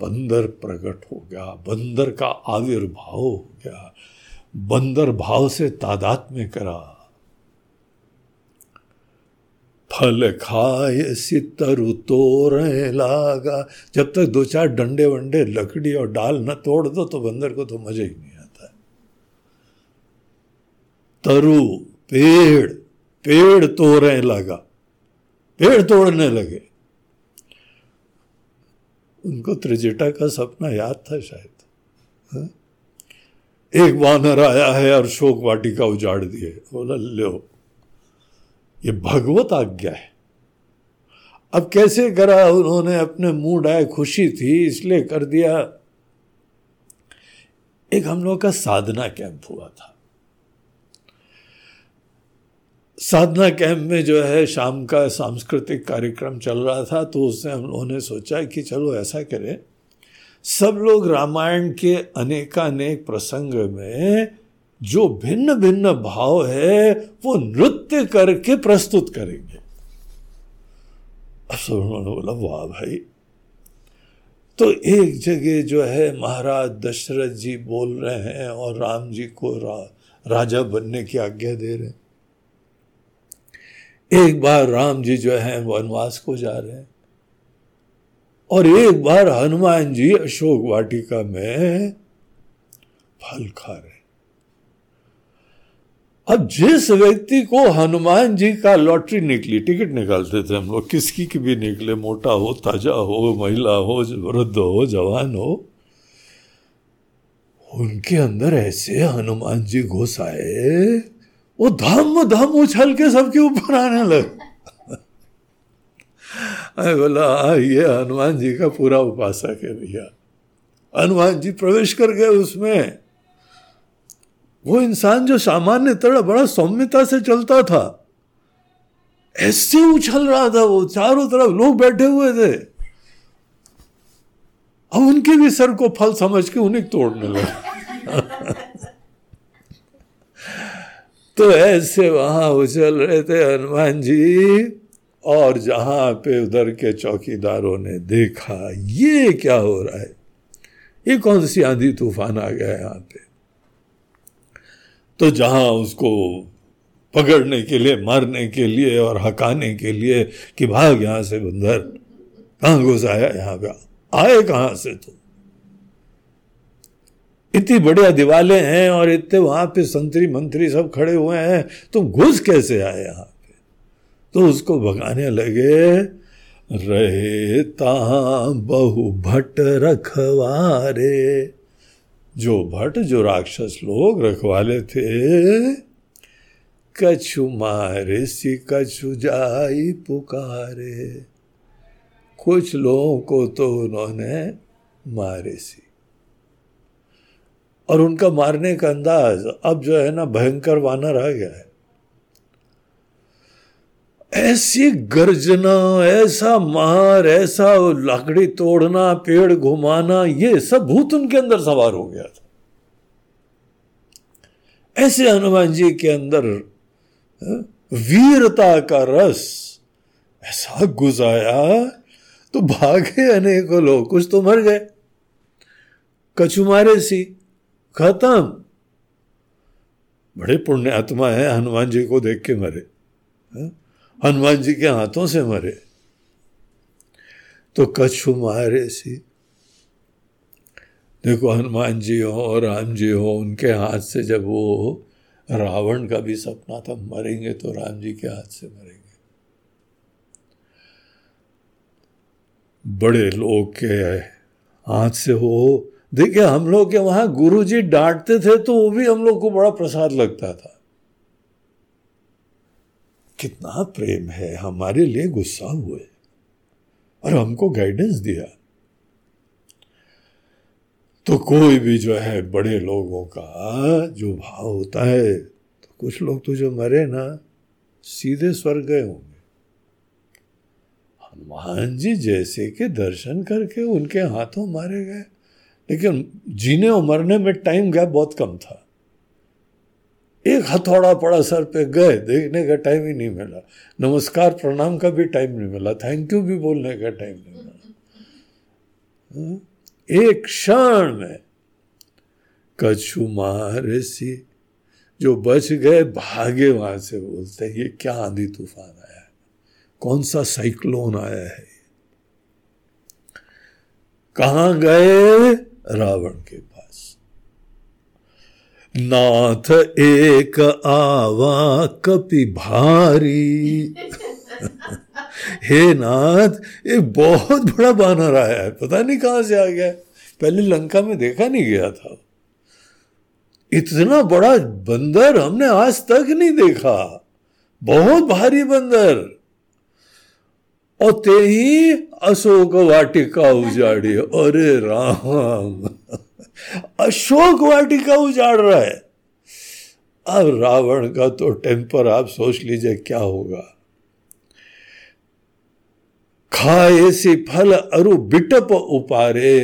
बंदर प्रकट हो गया, बंदर का आविर्भाव हो गया, बंदर भाव से तादात में करा। फल खाए, सितरु तोड़े लागा। जब तक दो चार डंडे वंडे, लकड़ी और डाल न तोड़ दो तो बंदर को तो मज़ा ही नहीं। तरु, पेड़ पेड़ तोड़ने लगा। पेड़ तोड़ने लगे। उनको त्रिजेटा का सपना याद था शायद। हा? एक वानर आया है और शोक वाटिका उजाड़ दिए बोला, लो, ये भगवत आज्ञा है। अब कैसे करा उन्होंने अपने मुँह आए खुशी थी, इसलिए कर दिया। एक हम लोग का साधना कैंप हुआ था। साधना कैंप में जो है शाम का सांस्कृतिक कार्यक्रम चल रहा था तो उससे हम लोगों ने सोचा कि चलो ऐसा करें। सब लोग रामायण के अनेकानेक प्रसंग में जो भिन्न भिन्न भाव है वो नृत्य करके प्रस्तुत करेंगे। अब उन्होंने बोला वाह भाई। तो एक जगह जो है महाराज दशरथ जी बोल रहे हैं और राम जी को रा, राजा बनने की आज्ञा दे रहे हैं। एक बार राम जी जो है वनवास को जा रहे हैं। और एक बार हनुमान जी अशोक वाटिका में फल खा रहे अब जिस व्यक्ति को हनुमान जी का लॉटरी निकली, टिकट निकालते थे हम लोग, किसकी की भी निकले, मोटा हो, ताज़ा हो, महिला हो, वृद्ध हो, जवान हो, उनके अंदर ऐसे हनुमान जी घुस आए वो धम धम उछल के सबके ऊपर आने लगे। बोला ये हनुमान जी का पूरा उपासक है भैया। हनुमान जी प्रवेश कर गए उसमें। वो इंसान जो सामान्य तरह बड़ा सौम्यता से चलता था, ऐसे उछल रहा था वो, चारों तरफ़ लोग बैठे हुए थे। अब उनके भी सर को फल समझ के उन्हें तोड़ने लगे। तो ऐसे वहाँ उछल रहे थे हनुमान जी। और जहाँ पे उधर के चौकीदारों ने देखा, ये क्या हो रहा है? ये कौन सी आंधी तूफ़ान आ गया यहाँ पे? तो जहाँ उसको पकड़ने के लिए, मारने के लिए और हकाने के लिए कि भाग यहाँ से बंदर, कहाँ घुस आया यहाँ पे? आए कहाँ से तुम? इतनी बढ़िया दिवाले हैं और इतने वहाँ पे संतरी मंत्री सब खड़े हुए हैं तुम घुस कैसे आए यहाँ पे? तो उसको भगाने लगे रहे बहु भट्ट रखवारे। जो भट्ट, जो राक्षस लोग रखवाले थे, कछु मारे सी, कछु जाई पुकारे। कुछ लोगों को तो उन्होंने मारे सी। और उनका मारने का अंदाज अब जो है ना भयंकर वानर आ गया है। ऐसी गर्जना, ऐसा मार, ऐसा लकड़ी तोड़ना, पेड़ घुमाना, ये सब भूत उनके अंदर सवार हो गया था। ऐसे हनुमान जी के अंदर वीरता का रस ऐसा गुजाया तो भागे अनेकों लोग, कुछ तो मर गए। कछुमारे सी खत्म। बड़े पुण्य आत्मा है, हनुमान जी को देख के मरे। हनुमान जी के हाथों से मरे। तो कछु मारे सी। देखो, हनुमान जी हो और राम जी हो, उनके हाथ से जब वो रावण का भी सपना था, मरेंगे तो राम जी के हाथ से मरेंगे। बड़े लोग के हाथ से हो देखिए, हम लोग के वहाँ गुरु जी डांटते थे तो वो भी हम लोग को बड़ा प्रसाद लगता था। कितना प्रेम है, हमारे लिए गुस्सा हुए और हमको गाइडेंस दिया। तो कोई भी जो है, बड़े लोगों का जो भाव होता है तो कुछ लोग तो जो मरे ना, सीधे स्वर्ग गए होंगे। हनुमान जी जैसे के दर्शन करके उनके हाथों मारे गए। लेकिन जीने और मरने में टाइम गैप बहुत कम था। एक हथौड़ा पड़ा सर पे, गए, देखने का टाइम ही नहीं मिला। नमस्कार, प्रणाम का भी टाइम नहीं मिला। थैंक यू भी बोलने का टाइम नहीं मिला। हाँ? एक क्षण में कछु मारसी जो बच गए, भागे वहाँ से बोलते हैं, ये क्या आंधी तूफ़ान आया है? कौन सा साइक्लोन आया है? कहा गए? रावण के पास। नाथ एक आवा कपि भारी। हे नाथ एक बहुत बड़ा बानर आया है। पता नहीं कहाँ से आ गया पहले लंका में देखा नहीं गया था। इतना बड़ा बंदर हमने आज तक नहीं देखा। बहुत भारी बंदर। और ते ही अशोक वाटिका उजाड़ी अरे राम। अशोक वाटिका उजाड़ रहा है। अब रावण का तो टेम्पर आप सोच लीजिए क्या होगा। खाए सी फल अरु बिटप उपारे।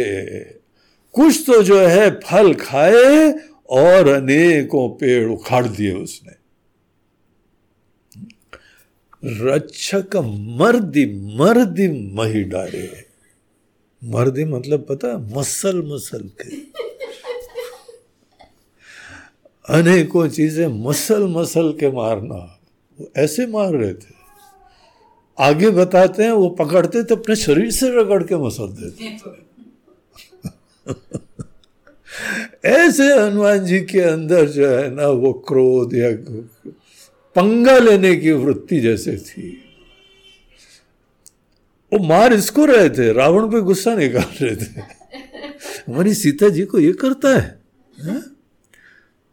कुछ तो जो है फल खाए और अनेकों पेड़ उखाड़ दिए उसने। रक्षक मर्दी मर्दी मही डारे मर्दी मतलब पता? मसल मसल के। अनेकों चीज़ें मसल मसल के मारना। वो ऐसे मार रहे थे। आगे बताते हैं, वो पकड़ते तो अपने शरीर से रगड़ के मसल देते। ऐसे हनुमान जी के अंदर जो है ना, वो क्रोध या पंगा लेने की वृत्ति जैसे थी। वो मार इसको रहे थे रावण पे गुस्सा निकाल रहे थे। हमारी सीता जी को ये करता है, है?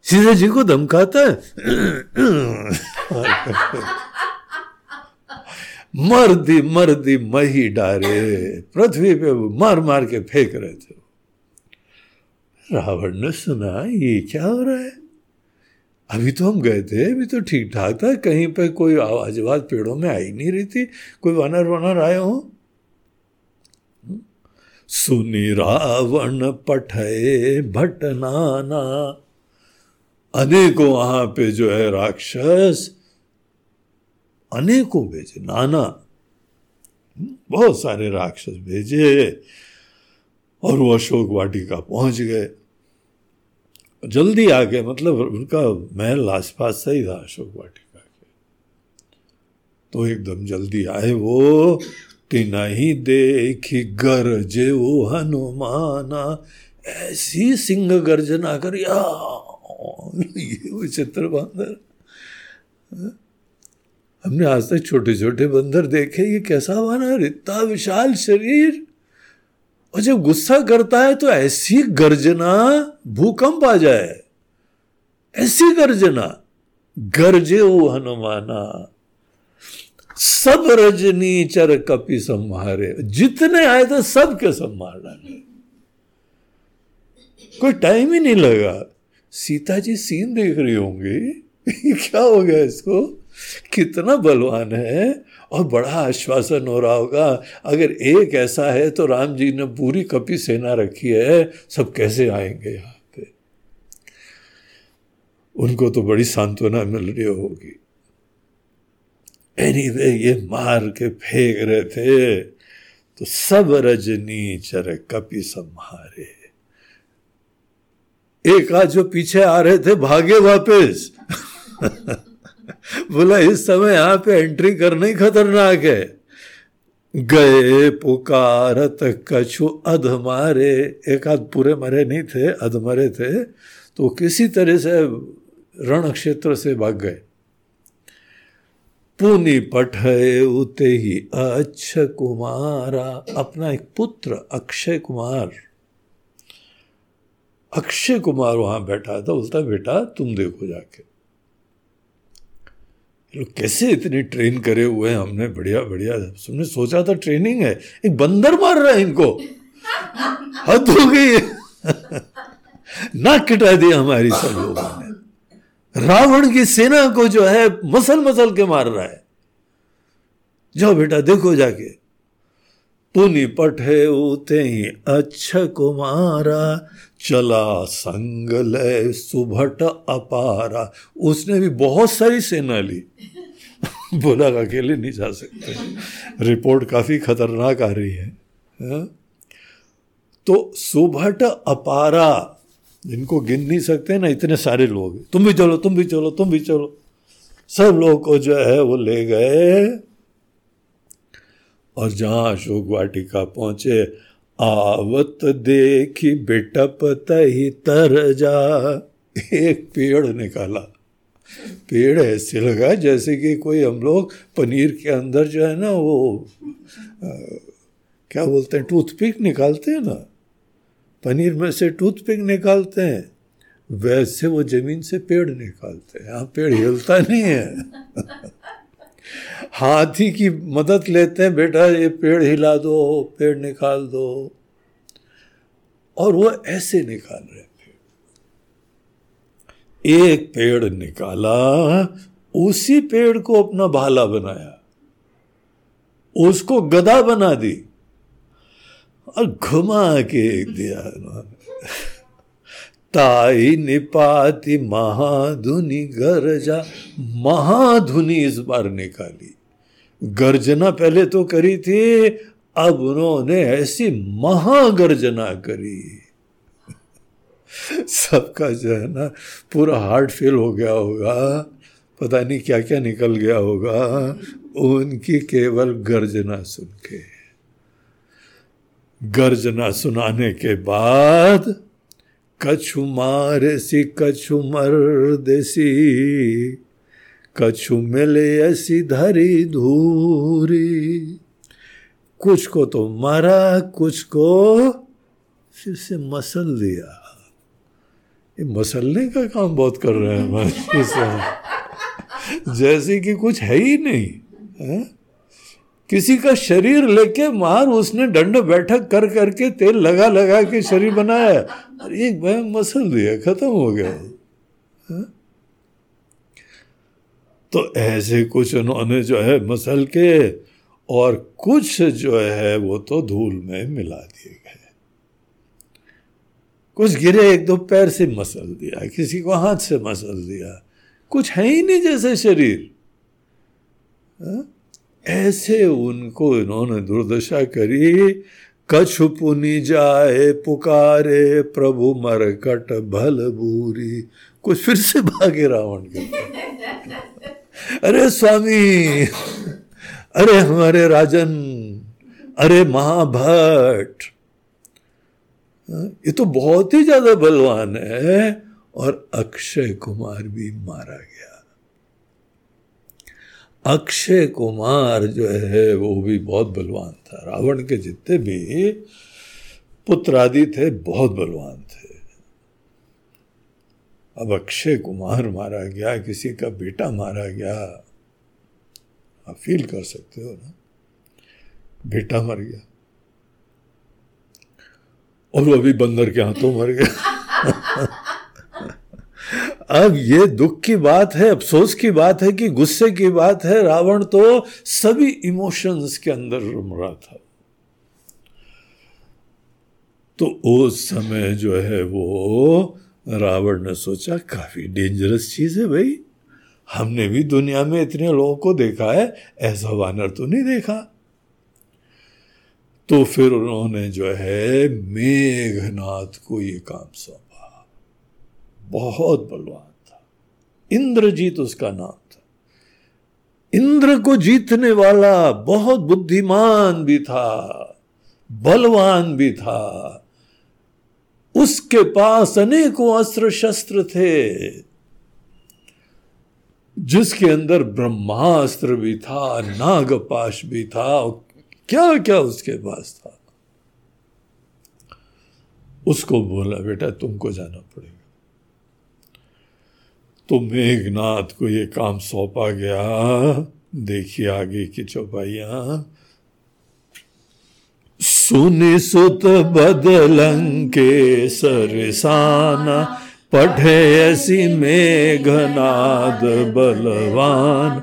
सीता जी को धमकाता है मर्दी मर्दी मही डारे पृथ्वी पे मार मार के फेंक रहे थे। रावण ने सुना ये क्या हो रहा है? अभी तो हम गए थे, अभी तो ठीक ठाक था, कहीं पे कोई आवाज़ आवाज़ पेड़ों में आई नहीं रही थी, कोई वनर वनर आए हो? सुनी रावण पठे भटनाना अनेकों वहाँ पे जो है राक्षस, अनेकों भेजे, नाना बहुत सारे राक्षस भेजे, और वो अशोक वाटिका पहुँच गए। जल्दी आ गए मतलब उनका महल आसपास सही था अशोक वाटिका के। तो एकदम जल्दी आए वो कि नहीं देखी गरजे वो हनुमाना, ऐसी सिंह गर्जना कर या ये विचित्र बंदर। हमने आज तक छोटे छोटे बंदर देखे, ये कैसा बना इतना विशाल शरीर। और जब गुस्सा करता है तो ऐसी गर्जना भूकंप आ जाए। ऐसी गर्जना, गर्जे वो हनुमाना। सब रजनी चर कपि संहारे। जितने आए थे सबके संभाल डाले। कोई टाइम ही नहीं लगा। सीता जी सीन देख रही होंगी। क्या हो गया इसको? कितना बलवान है। और बड़ा आश्वासन हो रहा होगा अगर एक ऐसा है तो राम जी ने पूरी कपी सेना रखी है सब कैसे आएँगे यहाँ पे? उनको तो बड़ी सांत्वना मिल रही होगी। एनी anyway, ये मार के फेंक रहे थे तो सब रजनी चर कपि संहारे। एक आज जो पीछे आ रहे थे भागे वापस। बोला, इस समय यहाँ पे एंट्री करना ही खतरनाक है। गए पुकारत कछु अधमारे एक आध पूरे मरे नहीं थे अधमरे थे तो किसी तरह से रण क्षेत्र से भाग गए। पुनि पठय उते ही अक्ष कुमारा, अपना एक पुत्र अक्षय कुमार। अक्षय कुमार वहाँ बैठा था, बोलता, बेटा, तुम देखो जाके। लोग कैसे इतनी ट्रेन करे हुए हैं? हमने बढ़िया बढ़िया। तुमने सोचा था ट्रेनिंग है। एक बंदर मार रहा है इनको। हद हो गई। नाक कटा दिया हमारी सब लोगों ने। रावण की सेना को जो है मसल मसल के मार रहा है। जाओ बेटा, देखो जाके। पुनि पठे उते ही अच्छा कुमारा चला संग ले सुभट अपारा। उसने भी बहुत सारी सेना ली। बोला अकेले नहीं जा सकते। रिपोर्ट काफ़ी खतरनाक आ रही है, हा? तो सुभट अपारा, जिनको गिन नहीं सकते ना, इतने सारे लोग तुम भी चलो, तुम भी चलो, तुम भी चलो। सब लोग को जो है वो ले गए। और जहाँ अशोक वाटिका पहुँचे आवत देखी बेटप तही तर जा एक पेड़ निकाला। पेड़ ऐसे लगा जैसे कि कोई हम लोग पनीर के अंदर जो है ना वो आ, क्या बोलते हैं टूथपिक निकालते हैं ना? पनीर में से टूथपिक निकालते हैं। वैसे वो ज़मीन से पेड़ निकालते हैं। यहाँ पेड़ हिलता नहीं है। हाथी की मदद लेते हैं, बेटा, ये पेड़ हिला दो, पेड़ निकाल दो। और वो ऐसे निकाल रहे पेड़ एक पेड़ निकाला, उसी पेड़ को अपना भाला बनाया। उसको गदा बना दी और घुमा के दिया ताई निपाति महाधुनि गर्जा, महाधुनि इस बार निकाली। गर्जना पहले तो करी थी, अब उन्होंने ऐसी महागर्जना करी। सबका जो है ना, पूरा हार्ट फेल हो गया होगा, पता नहीं क्या क्या निकल गया होगा, उनकी केवल गर्जना सुन के। गर्जना सुनाने के बाद कछु मार सी कछु मर देसी कछु मिले ऐसी धरी धूरी। कुछ को तो मारा कुछ को फिर से मसल दिया। ये मसलने का काम बहुत कर रहे हैं हमारे जैसे कि कुछ है ही नहीं है? किसी का शरीर लेके मार उसने दंड बैठक कर करके तेल लगा लगा के शरीर बनाया। और एक भाई मसल दिया खत्म हो गया। हा? तो ऐसे कुछ उन्होंने जो है मसल के और कुछ जो है वो तो धूल में मिला दिए गए। कुछ गिरे, एक दो पैर से मसल दिया, किसी को हाथ से मसल दिया। कुछ है ही नहीं जैसे शरीर। ऐसे उनको इन्होंने दुर्दशा करी। कछ पुनि जाए, पुकारे, प्रभु मरकट भल बूरी कुछ फिर से भागे रावण के अरे स्वामी, अरे हमारे राजन, अरे महाभट ये तो बहुत ही ज़्यादा बलवान है और अक्षय कुमार भी मारा गया। अक्षय कुमार जो है, वो भी बहुत बलवान था। रावण के जितने भी पुत्र आदि थे, बहुत बलवान अब अक्षय कुमार मारा गया, किसी का बेटा मारा गया, आप फील कर सकते हो ना? बेटा मर गया। और वो अभी बंदर के हाथों मर गया। अब ये दुख की बात है, अफसोस की बात है कि गुस्से की बात है, रावण तो सभी इमोशंस के अंदर रुम रहा था। तो उस समय जो है वो रावण ने सोचा, काफ़ी डेंजरस चीज़ है भाई। हमने भी दुनिया में इतने लोगों को देखा है, ऐसा वानर तो नहीं देखा। तो फिर उन्होंने जो है, मेघनाथ को ये काम सौंपा। बहुत बलवान था। इंद्रजीत उसका नाम था। इंद्र को जीतने वाला बहुत बुद्धिमान भी था, बलवान भी था। उसके पास अनेकों अस्त्र शस्त्र थे, जिसके अंदर ब्रह्मास्त्र भी था, नागपाश भी था क्या क्या उसके पास था। उसको बोला, बेटा, तुमको जाना पड़ेगा। तो मेघनाथ को ये काम सौंपा गया, देखिए आगे की चौपाइया। सुनि सुत बदलंके सरसाना पढ़े ऐसी मेघनाद बलवान।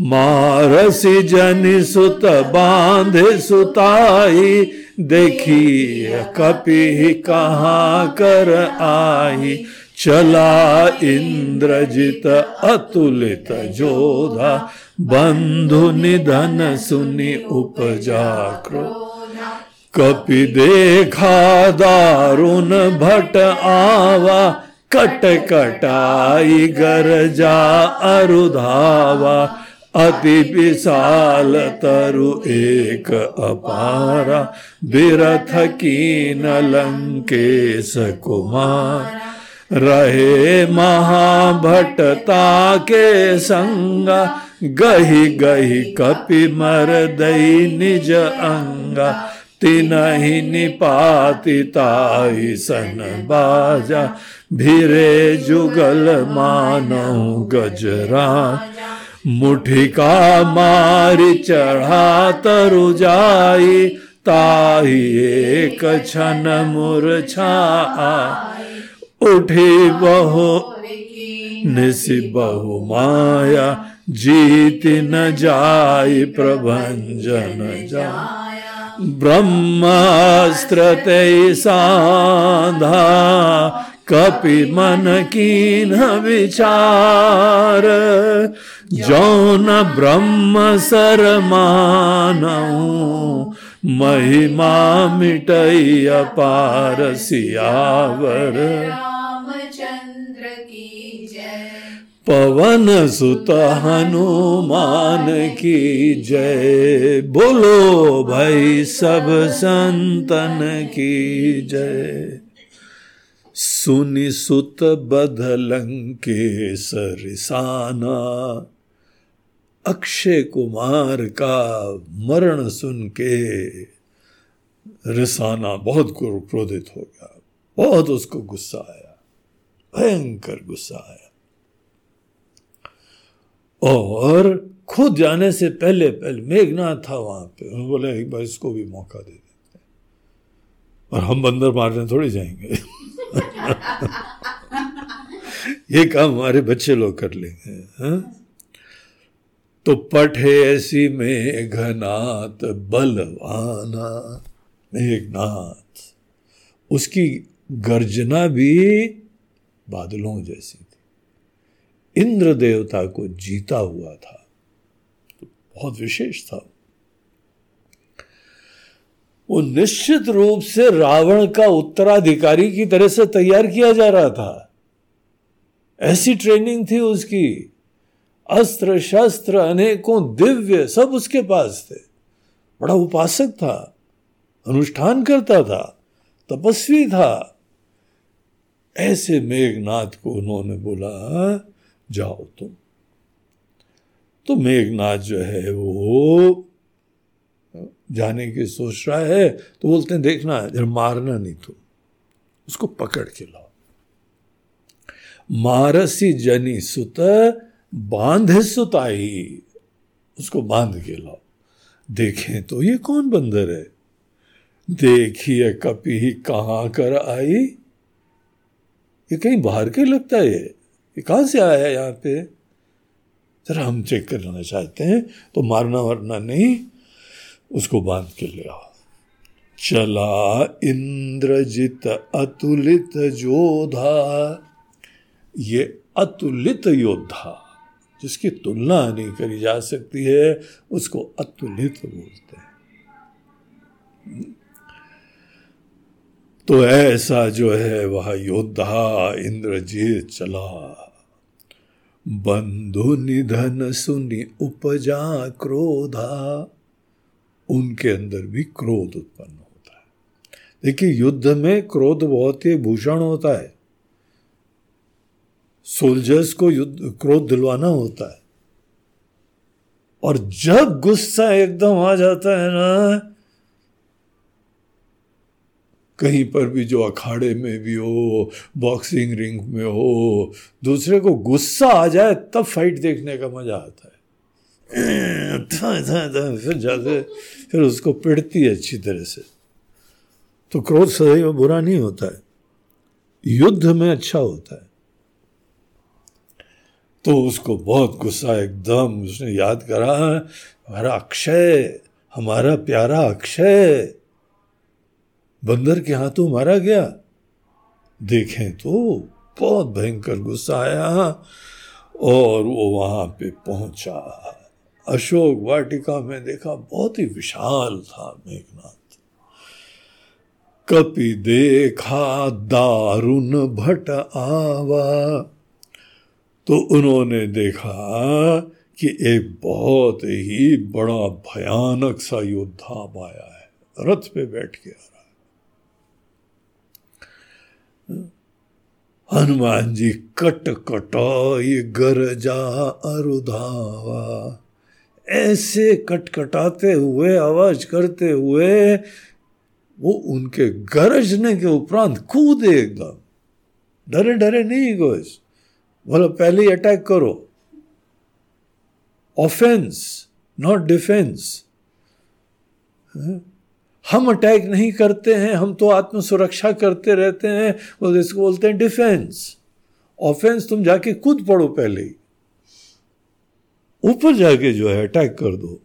मारसी जनि सुत बांधे सुताई देखी कपि कहाँ कर आई। चला इंद्रजित अतुलित जोधा, बंधु निधन सुनि उपजा कपि देखा दारुण भट आवा, कट कटाई गरजा अरुधावा। अति विशाल तरु एक अपारा, बिरथ की नलंकेश कुमार। रहे महाभटता के संगा, गही गही कपि मर दई निज अंगा। ही निपाति ताई सन बाजा। भिरे जुगल मानो गजरा। मुठिका मारी चढ़ा तरु जाई। ताही एक छन मूर्छा। उठे बहु निसि बहु माया। जीत न जाय प्रभंजन जा ब्रह्मास्त्र साधा कपि मन की न विचार जौन ब्रह्म सर मानऊ महिमा मिटई अपार सियावर पवन सुत हनुमान की जय। बोलो भाई सब संतन की जय। सुनि सुत बधलंके सरिसाना अक्षय कुमार का मरण सुन के रिसाना बहुत क्रोधित हो गया। बहुत उसको गुस्सा आया। भयंकर गुस्सा आया। और खुद जाने से पहले पहले मेघनाथ था वहाँ पे। उन्होंने बोले, एक बार इसको भी मौका दे देते और हम बंदर मारने थोड़ी जाएँगे। ये काम हमारे बच्चे लोग कर लेंगे, हा? तो पट है ऐसी मेघनाथ, बलवाना मेघनाथ। उसकी गर्जना भी बादलों जैसी इंद्र देवता को जीता हुआ था। तो बहुत विशेष था। वो निश्चित रूप से रावण का उत्तराधिकारी की तरह से तैयार किया जा रहा था। ऐसी ट्रेनिंग थी उसकी। अस्त्र, शस्त्र, अनेकों दिव्य सब उसके पास थे। बड़ा उपासक था अनुष्ठान करता था, तपस्वी था। ऐसे मेघनाथ को उन्होंने बोला जाओ तुम। तो मेघनाथ जो है वो जाने की सोच रहा है तो बोलते हैं, देखना जरा मारना नहीं तुम। उसको पकड़ के लाओ। मारसी जनी सुत, बाँध सुताई। उसको बाँध के लाओ। देखें तो ये कौन बंदर है? देखिए कपी कहाँ कर आई। ये कहीं बाहर के लगता है ये कहाँ से आया है यहाँ पे? जरा हम चेक करना चाहते हैं तो मारना वरना नहीं, उसको बाँध के ले आओ। चला इंद्रजित अतुलित जोधा ये अतुलित योद्धा, जिसकी तुलना नहीं करी जा सकती है, उसको अतुलित बोलते हैं। तो ऐसा जो है, वह योद्धा इंद्रजीत चला। बंधु निधन सुनी उपजा क्रोधा। उनके अंदर भी क्रोध उत्पन्न होता है। देखिए, युद्ध में क्रोध बहुत ही भूषण होता है। सोल्जर्स को युद्ध, क्रोध दिलवाना होता है। और जब गुस्सा एकदम आ जाता है ना कहीं पर भी जो अखाड़े में भी हो बॉक्सिंग रिंग में हो, दूसरे को गुस्सा आ जाए, तब फाइट देखने का मज़ा आता है। था था था, फिर जाके, फिर उसको पिटती है अच्छी तरह से। तो क्रोध सदैव बुरा नहीं होता है। युद्ध में अच्छा होता है। तो उसको बहुत गुस्सा एकदम उसने याद करा, हमारा अक्षय, हमारा प्यारा अक्षय बंदर के हाथों मारा गया। देखें तो बहुत भयंकर गुस्सा आया और वो वहाँ पे पहुँचा। अशोक वाटिका में देखा, बहुत ही विशाल था मेघनाथ। कपि देखा, दारुण भट आवा। तो उन्होंने देखा कि एक बहुत ही बड़ा भयानक सा योद्धा आया है, रथ पे बैठ के आ हनुमान जी कट कटाई गरजा अरुधावा। ऐसे कटकटाते हुए, आवाज़ करते हुए, वो उनके गरजने के उपरांत कूदे एकदम। डरे डरे नहीं कुछ बोलो, पहले ही अटैक करो। ऑफेंस नॉट डिफेंस हम अटैक नहीं करते हैं, हम तो आत्म सुरक्षा करते रहते हैं। वो इसको बोलते हैं डिफेंस ऑफेंस तुम जाके खुद पढ़ो पहले ही। ऊपर जाके जो है अटैक कर दो।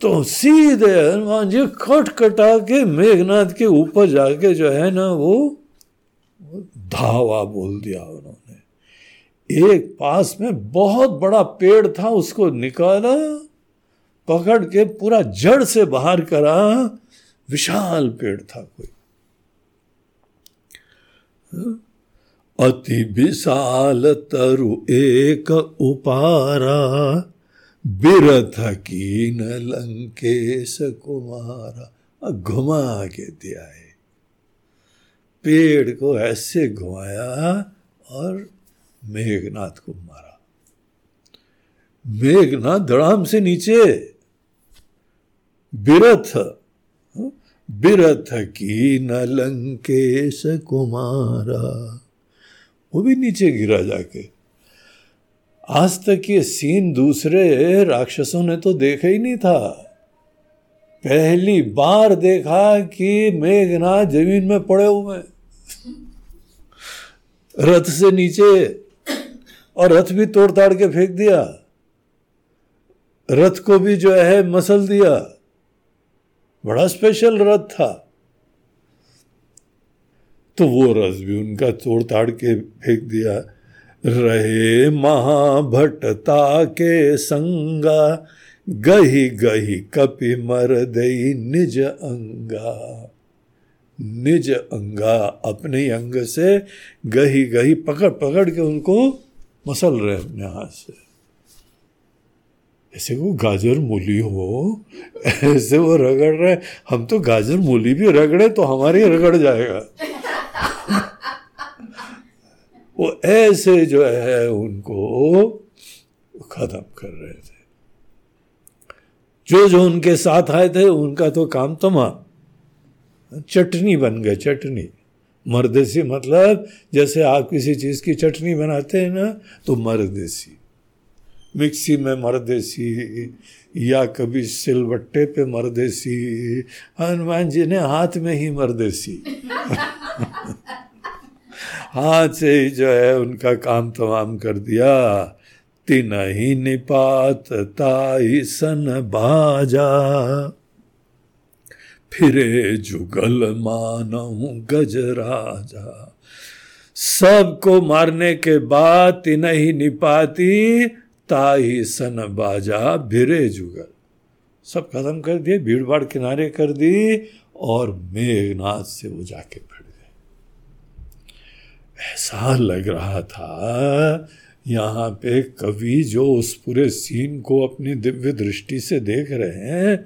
तो सीधे हनुमान जी कट कटा के मेघनाथ के ऊपर जाके जो है ना वो धावा बोल दिया उन्होंने। एक पास में बहुत बड़ा पेड़ था, उसको निकाला। पकड़ के पूरा जड़ से बाहर करा, विशाल पेड़ था कोई। अति विशाल तरु एक उपारा, बिरथ कीन लंकेश कुमारा। घुमा के दिया है पेड़ को ऐसे घुमाया और मेघनाथ को मारा। मेघनाथ धड़ाम से नीचे बिरथ बिरथ की न लंकेश कुमारा। वो भी नीचे गिरा जाके। आज तक ये सीन दूसरे राक्षसों ने तो देखा ही नहीं था। पहली बार देखा कि मेघनाथ ज़मीन में पड़े हुए रथ से नीचे और रथ भी तोड़ ताड़ के फेंक दिया। रथ को भी जो है मसल दिया। बड़ा स्पेशल रथ था। तो वो रथ भी उनका तोड़ ताड़ के फेंक दिया। रहे महाभटता के संगा, गही गही कपि मर दई निज अंगा। निज अंगा अपने अंग से गही गही पकड़ पकड़ के उनको मसल रहे अपने हाथ से। ऐसे वो गाजर मूली हो, ऐसे वो रगड़ रहे। हम तो गाजर मूली भी रगड़े तो हमारे रगड़ जाएगा। वो ऐसे जो है उनको खत्म कर रहे थे। जो जो उनके साथ आए थे, उनका तो काम तमाम चटनी बन गए, चटनी। मरदेसी मतलब जैसे आप किसी चीज़ की चटनी बनाते हैं ना तो मरदेसी मिक्सी में मरदेसी या कभी सिलबट्टे पे मरदेसी हनुमान जी ने हाथ में ही मरदेसी हाथ से ही जो है उनका काम तमाम कर दिया। तीन ही निपात, ताई सन बाजा। फिरे जुगल मानऊ गज राजा। सबको मारने के बाद तीन ही निपाती ताही सन बाजा भिरे जुगल। सब खत्म कर दिए भीड़ भाड़ किनारे कर दी और मेघनाथ से वो जाके भिड़ गए। ऐसा लग रहा था यहाँ पे कवि जो उस पूरे सीन को अपनी दिव्य दृष्टि से देख रहे हैं,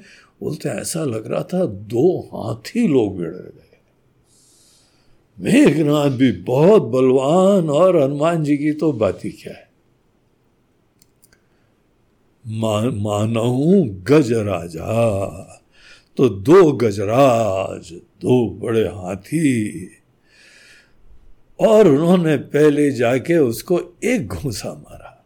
बोलते ऐसा लग रहा था दो हाथी लोग भिड़ गए। मेघनाथ भी बहुत बलवान और हनुमान जी की तो बात ही क्या है। मानऊ गज राजा तो दो गजराज, दो बड़े हाथी। और उन्होंने पहले जाके उसको एक घूसा मारा।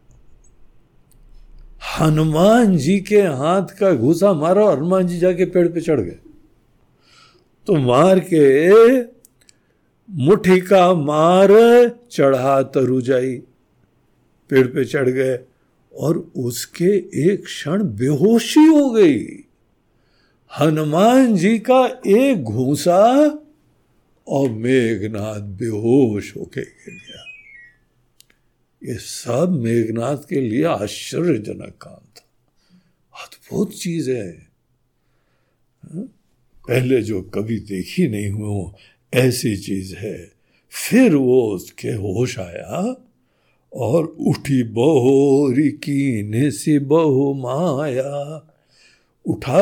हनुमान जी के हाथ का घूसा मारा और हनुमान जी जाके पेड़ पे चढ़ गए। तो मार के मुठी का मार चढ़ा तरु जाई पेड़ पे चढ़ गए। और उसके एक क्षण बेहोशी हो गई। हनुमान जी का एक घूसा और मेघनाथ बेहोश होके गिर गया। ये सब मेघनाथ के लिए आश्चर्यजनक काम था। अद्भुत चीज़ है। हाँ? पहले जो कभी देखी नहीं हुई ऐसी चीज़ है। फिर वो उसके होश आया। और उठी बहोरी कीने से बहु माया। उठा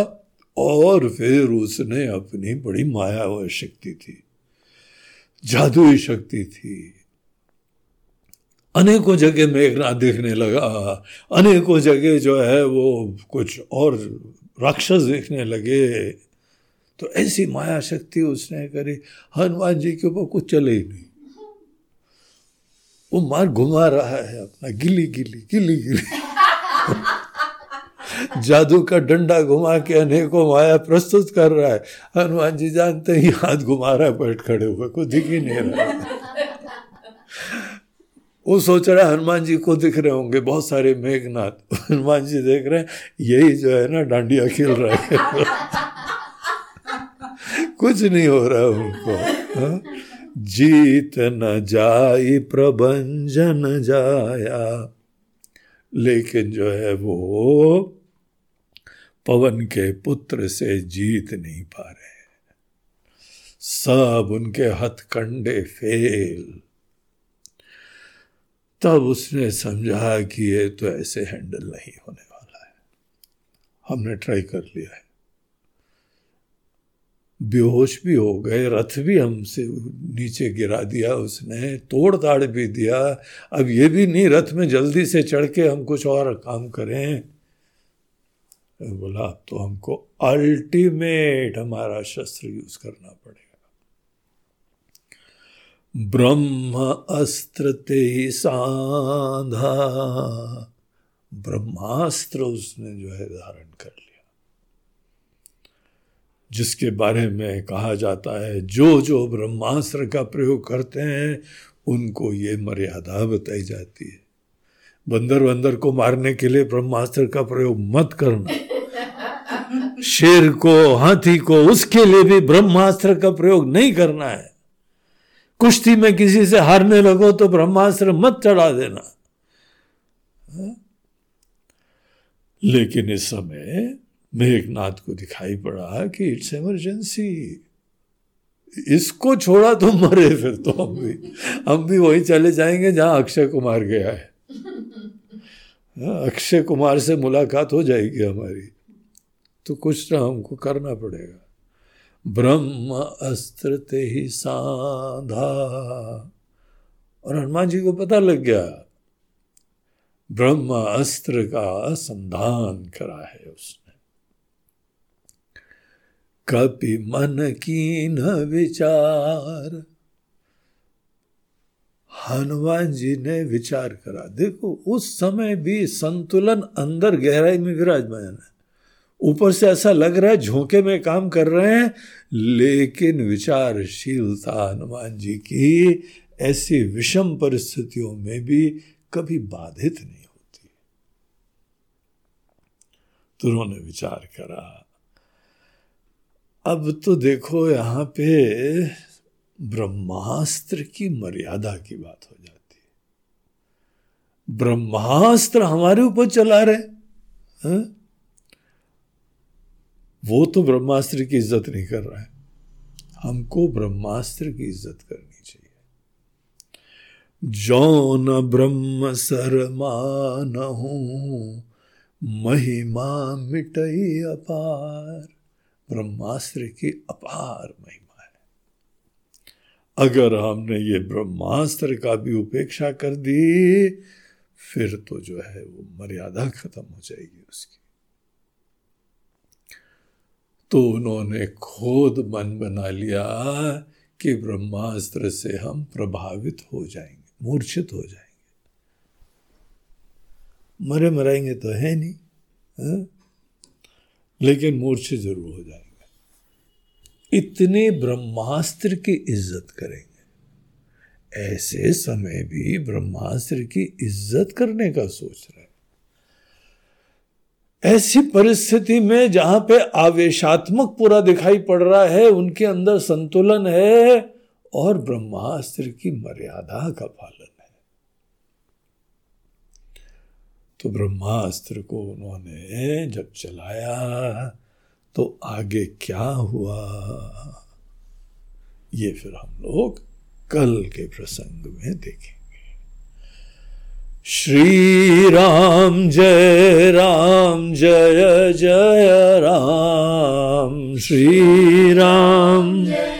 और फिर उसने अपनी बड़ी माया व शक्ति थी, जादुई शक्ति थी। अनेकों जगह मेघनाथ देखने लगा, अनेकों जगह जो है वो कुछ और राक्षस देखने लगे। तो ऐसी माया शक्ति उसने करी, हनुमान जी के ऊपर कुछ चले ही नहीं। वो मार घुमा रहा है अपना, गिली गिली गिली गिली। जादू का डंडा घुमा के अनेकों माया प्रस्तुत कर रहा है। हनुमान जी जानते ही हाथ घुमा रहा है, बैठ खड़े हुए को दिख ही नहीं रहा। वो सोच रहा है, हनुमान जी को दिख रहे होंगे, बहुत सारे मेघनाथ हनुमान जी देख रहे हैं, यही जो है ना, डांडिया खेल रहा है। कुछ नहीं हो रहा उनको, हा? जीत न जाई प्रबंजन जाया। लेकिन जो है वो पवन के पुत्र से जीत नहीं पा रहे सब उनके हथकंडे फेल। तब उसने समझा कि ये तो ऐसे हैंडल नहीं होने वाला है। हमने ट्राई कर लिया है। बेहोश भी हो गए, रथ भी हमसे नीचे गिरा दिया उसने, तोड़ ताड़ भी दिया। अब ये भी नहीं, रथ में जल्दी से चढ़ के हम कुछ और काम करें। बोला, अब तो हमको अल्टीमेट हमारा शस्त्र यूज़ करना पड़ेगा। ब्रह्म अस्त्र ते साधा। ब्रह्मास्त्र उसने जो है धारण कर लिया। जिसके बारे में कहा जाता है जो जो ब्रह्मास्त्र का प्रयोग करते हैं उनको ये मर्यादा बताई जाती है। बंदर बंदर को मारने के लिए ब्रह्मास्त्र का प्रयोग मत करना। शेर को हाथी को उसके लिए भी ब्रह्मास्त्र का प्रयोग नहीं करना है। कुश्ती में किसी से हारने लगो तो ब्रह्मास्त्र मत चढ़ा देना। लेकिन इस समय मेघनाथ को दिखाई पड़ा कि इट्स इमरजेंसी इसको छोड़ा तो मरे फिर तो हम भी। हम भी वही चले जाएँगे जहाँ अक्षय कुमार गया है। हाँ, अक्षय कुमार से मुलाकात हो जाएगी हमारी। तो कुछ ना हमको करना पड़ेगा। ब्रह्म अस्त्र ते ही साधा। और हनुमान जी को पता लग गया ब्रह्म अस्त्र का संधान करा है उसने। कपि मन की न विचार। हनुमान जी ने विचार करा। देखो, उस समय भी संतुलन अंदर गहराई में विराजमान है। ऊपर से ऐसा लग रहा है झोंके में काम कर रहे हैं, लेकिन विचारशीलता हनुमान जी की, ऐसी विषम परिस्थितियों में भी कभी बाधित नहीं होती। तो उन्होंने विचार करा। अब तो देखो यहाँ पे ब्रह्मास्त्र की मर्यादा की बात हो जाती है। ब्रह्मास्त्र हमारे ऊपर चला रहे हा? वो तो ब्रह्मास्त्र की इज़्ज़त नहीं कर रहा है। हमको ब्रह्मास्त्र की इज़्ज़त करनी चाहिए। जौन ब्रह्म सरमान महिमा मिटई अपार। ब्रह्मास्त्र की अपार महिमा है। अगर हमने ये ब्रह्मास्त्र का भी उपेक्षा कर दी, फिर तो जो है वो मर्यादा खत्म हो जाएगी उसकी। तो उन्होंने खुद मन बना लिया कि ब्रह्मास्त्र से हम प्रभावित हो जाएँगे, मूर्छित हो जाएँगे। मरे मराएँगे तो है नहीं, है? लेकिन मूर्छे ज़रूर हो जाएँगे। इतने ब्रह्मास्त्र की इज़्ज़त करेंगे। ऐसे समय भी ब्रह्मास्त्र की इज़्ज़त करने का सोच रहे हैं। ऐसी परिस्थिति में जहाँ पे आवेशात्मक पूरा दिखाई पड़ रहा है, उनके अंदर संतुलन है और ब्रह्मास्त्र की मर्यादा का पालन है तो ब्रह्मास्त्र को उन्होंने जब चलाया तो आगे क्या हुआ? ये फिर हम लोग कल के प्रसंग में देखेंगे। श्री राम जय राम, जय जय राम। श्री राम श्री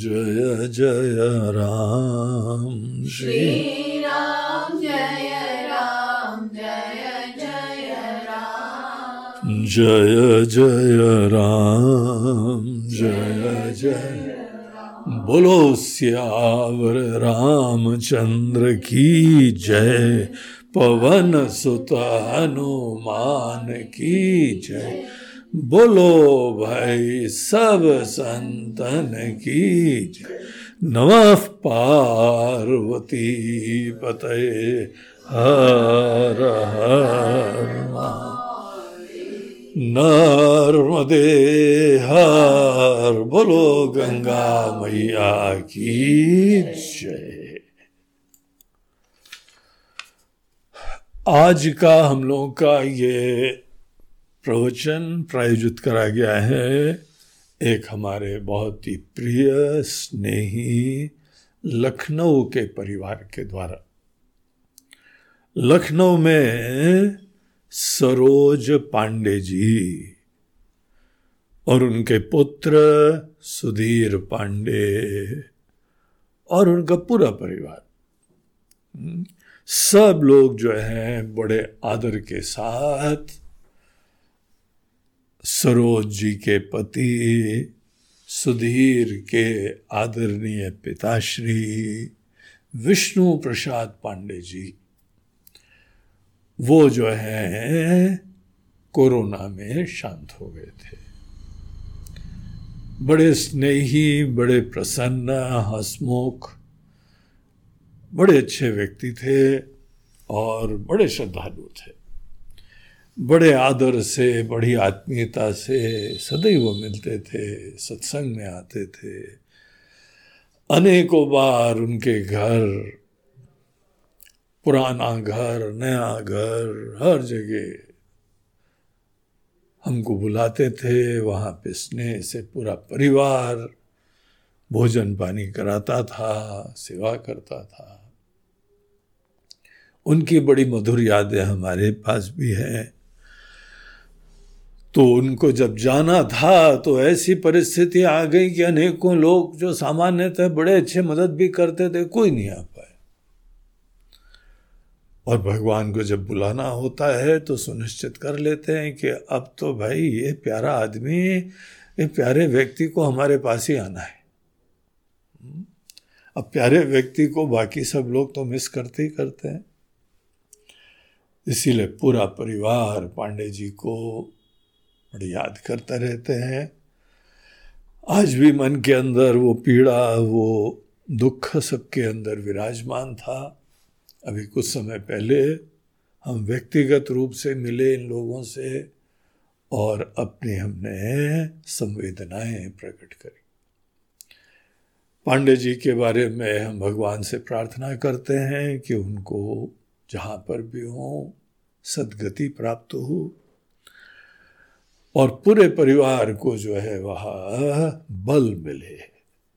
जय जय राम। श्री राम जय राम। जय जय जय राम जय जय बोलो सियावर रामचंद्र की जय पवन सुत हनुमान की जय। बोलो भाई, सब संतन की नमः पार्वती पतये हर हर नर्मदे हर बोलो, गंगा मैया की जय आज का हम लोगों का ये प्रवचन प्रायोजित करा गया है। एक हमारे बहुत ही प्रिय स्नेही लखनऊ के परिवार के द्वारा। लखनऊ में सरोज पांडे जी और उनके पुत्र सुधीर पांडे और उनका पूरा परिवार। हम्म, सब लोग जो हैं बड़े आदर के साथ सरोज जी के पति, सुधीर के आदरणीय पिताश्री, विष्णु प्रसाद पांडे जी। वो जो है, कोरोना में शांत हो गए थे। बड़े स्नेही, बड़े प्रसन्न, हसमुख, बड़े अच्छे व्यक्ति थे और बड़े श्रद्धालु थे। बड़े आदर से, बड़ी आत्मीयता से सदैव मिलते थे, सत्संग में आते थे। अनेकों बार उनके घर, पुराना घर, नया घर, हर जगह हमको बुलाते थे, वहाँ पे स्नेह से पूरा परिवार भोजन पानी कराता था, सेवा करता था। उनकी बड़ी मधुर यादें हमारे पास भी हैं। तो उनको जब जाना था तो ऐसी परिस्थिति आ गई कि अनेकों लोग जो सामान्य थे बड़े अच्छे मदद भी करते थे, कोई नहीं आ पाए। और भगवान को जब बुलाना होता है तो सुनिश्चित कर लेते हैं कि अब तो भाई, ये प्यारा आदमी, ये प्यारे व्यक्ति को हमारे पास ही आना है। अब प्यारे व्यक्ति को बाकी सब लोग तो मिस करते ही करते हैं। इसीलिए पूरा परिवार, पांडे जी को बड़ी याद करते रहते हैं। आज भी मन के अंदर वो पीड़ा, वो दुख सबके अंदर विराजमान था। अभी कुछ समय पहले हम व्यक्तिगत रूप से मिले इन लोगों से और अपनी हमने संवेदनाएँ प्रकट करी। पांडे जी के बारे में हम भगवान से प्रार्थना करते हैं कि उनको जहाँ पर भी हो, सदगति प्राप्त हो और पूरे परिवार को जो है वह बल मिले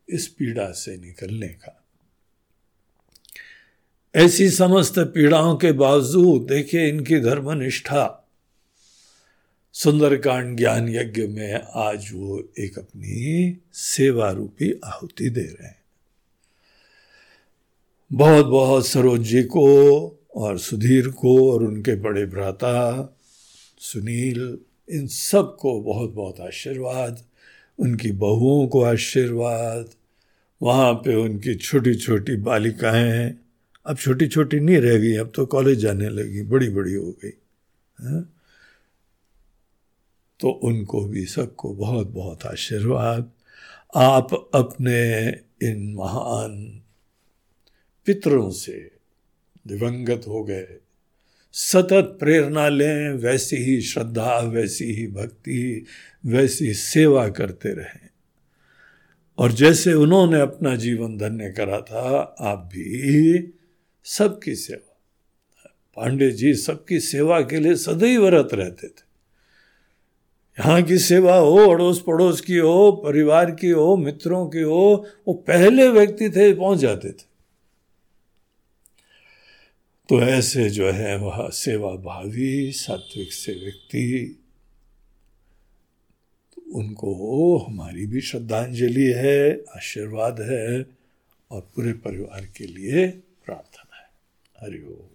इस पीड़ा से निकलने का। ऐसी समस्त पीड़ाओं के बावजूद देखिए इनकी धर्मनिष्ठा। सुंदरकांड ज्ञान यज्ञ में आज वो एक अपनी सेवा रूपी आहुति दे रहे हैं। बहुत बहुत सरोज जी को और सुधीर को और उनके बड़े भ्राता सुनील इन सबको बहुत बहुत आशीर्वाद, उनकी बहुओं को आशीर्वाद, वहाँ पे उनकी छोटी छोटी बालिकाएँ, अब छोटी छोटी नहीं रह गई, अब तो कॉलेज जाने लगी बड़ी बड़ी हो गई, है? तो उनको भी सबको बहुत बहुत आशीर्वाद आप अपने इन महान पितरों से दिवंगत हो गए सतत प्रेरणा लें, वैसी ही श्रद्धा, वैसी ही भक्ति, वैसी सेवा करते रहें। और जैसे उन्होंने अपना जीवन धन्य करा था, आप भी सबकी सेवा, पांडे जी सबकी सेवा के लिए सदैव रत रहते थे। यहाँ की सेवा हो अड़ोस पड़ोस की हो, परिवार की हो, मित्रों की हो, वो पहले व्यक्ति थे, पहुँच जाते थे। तो ऐसे जो है वह सेवा भावी सात्विक से व्यक्ति, उनको हमारी भी श्रद्धांजलि है, आशीर्वाद है और पूरे परिवार के लिए प्रार्थना है। ओम।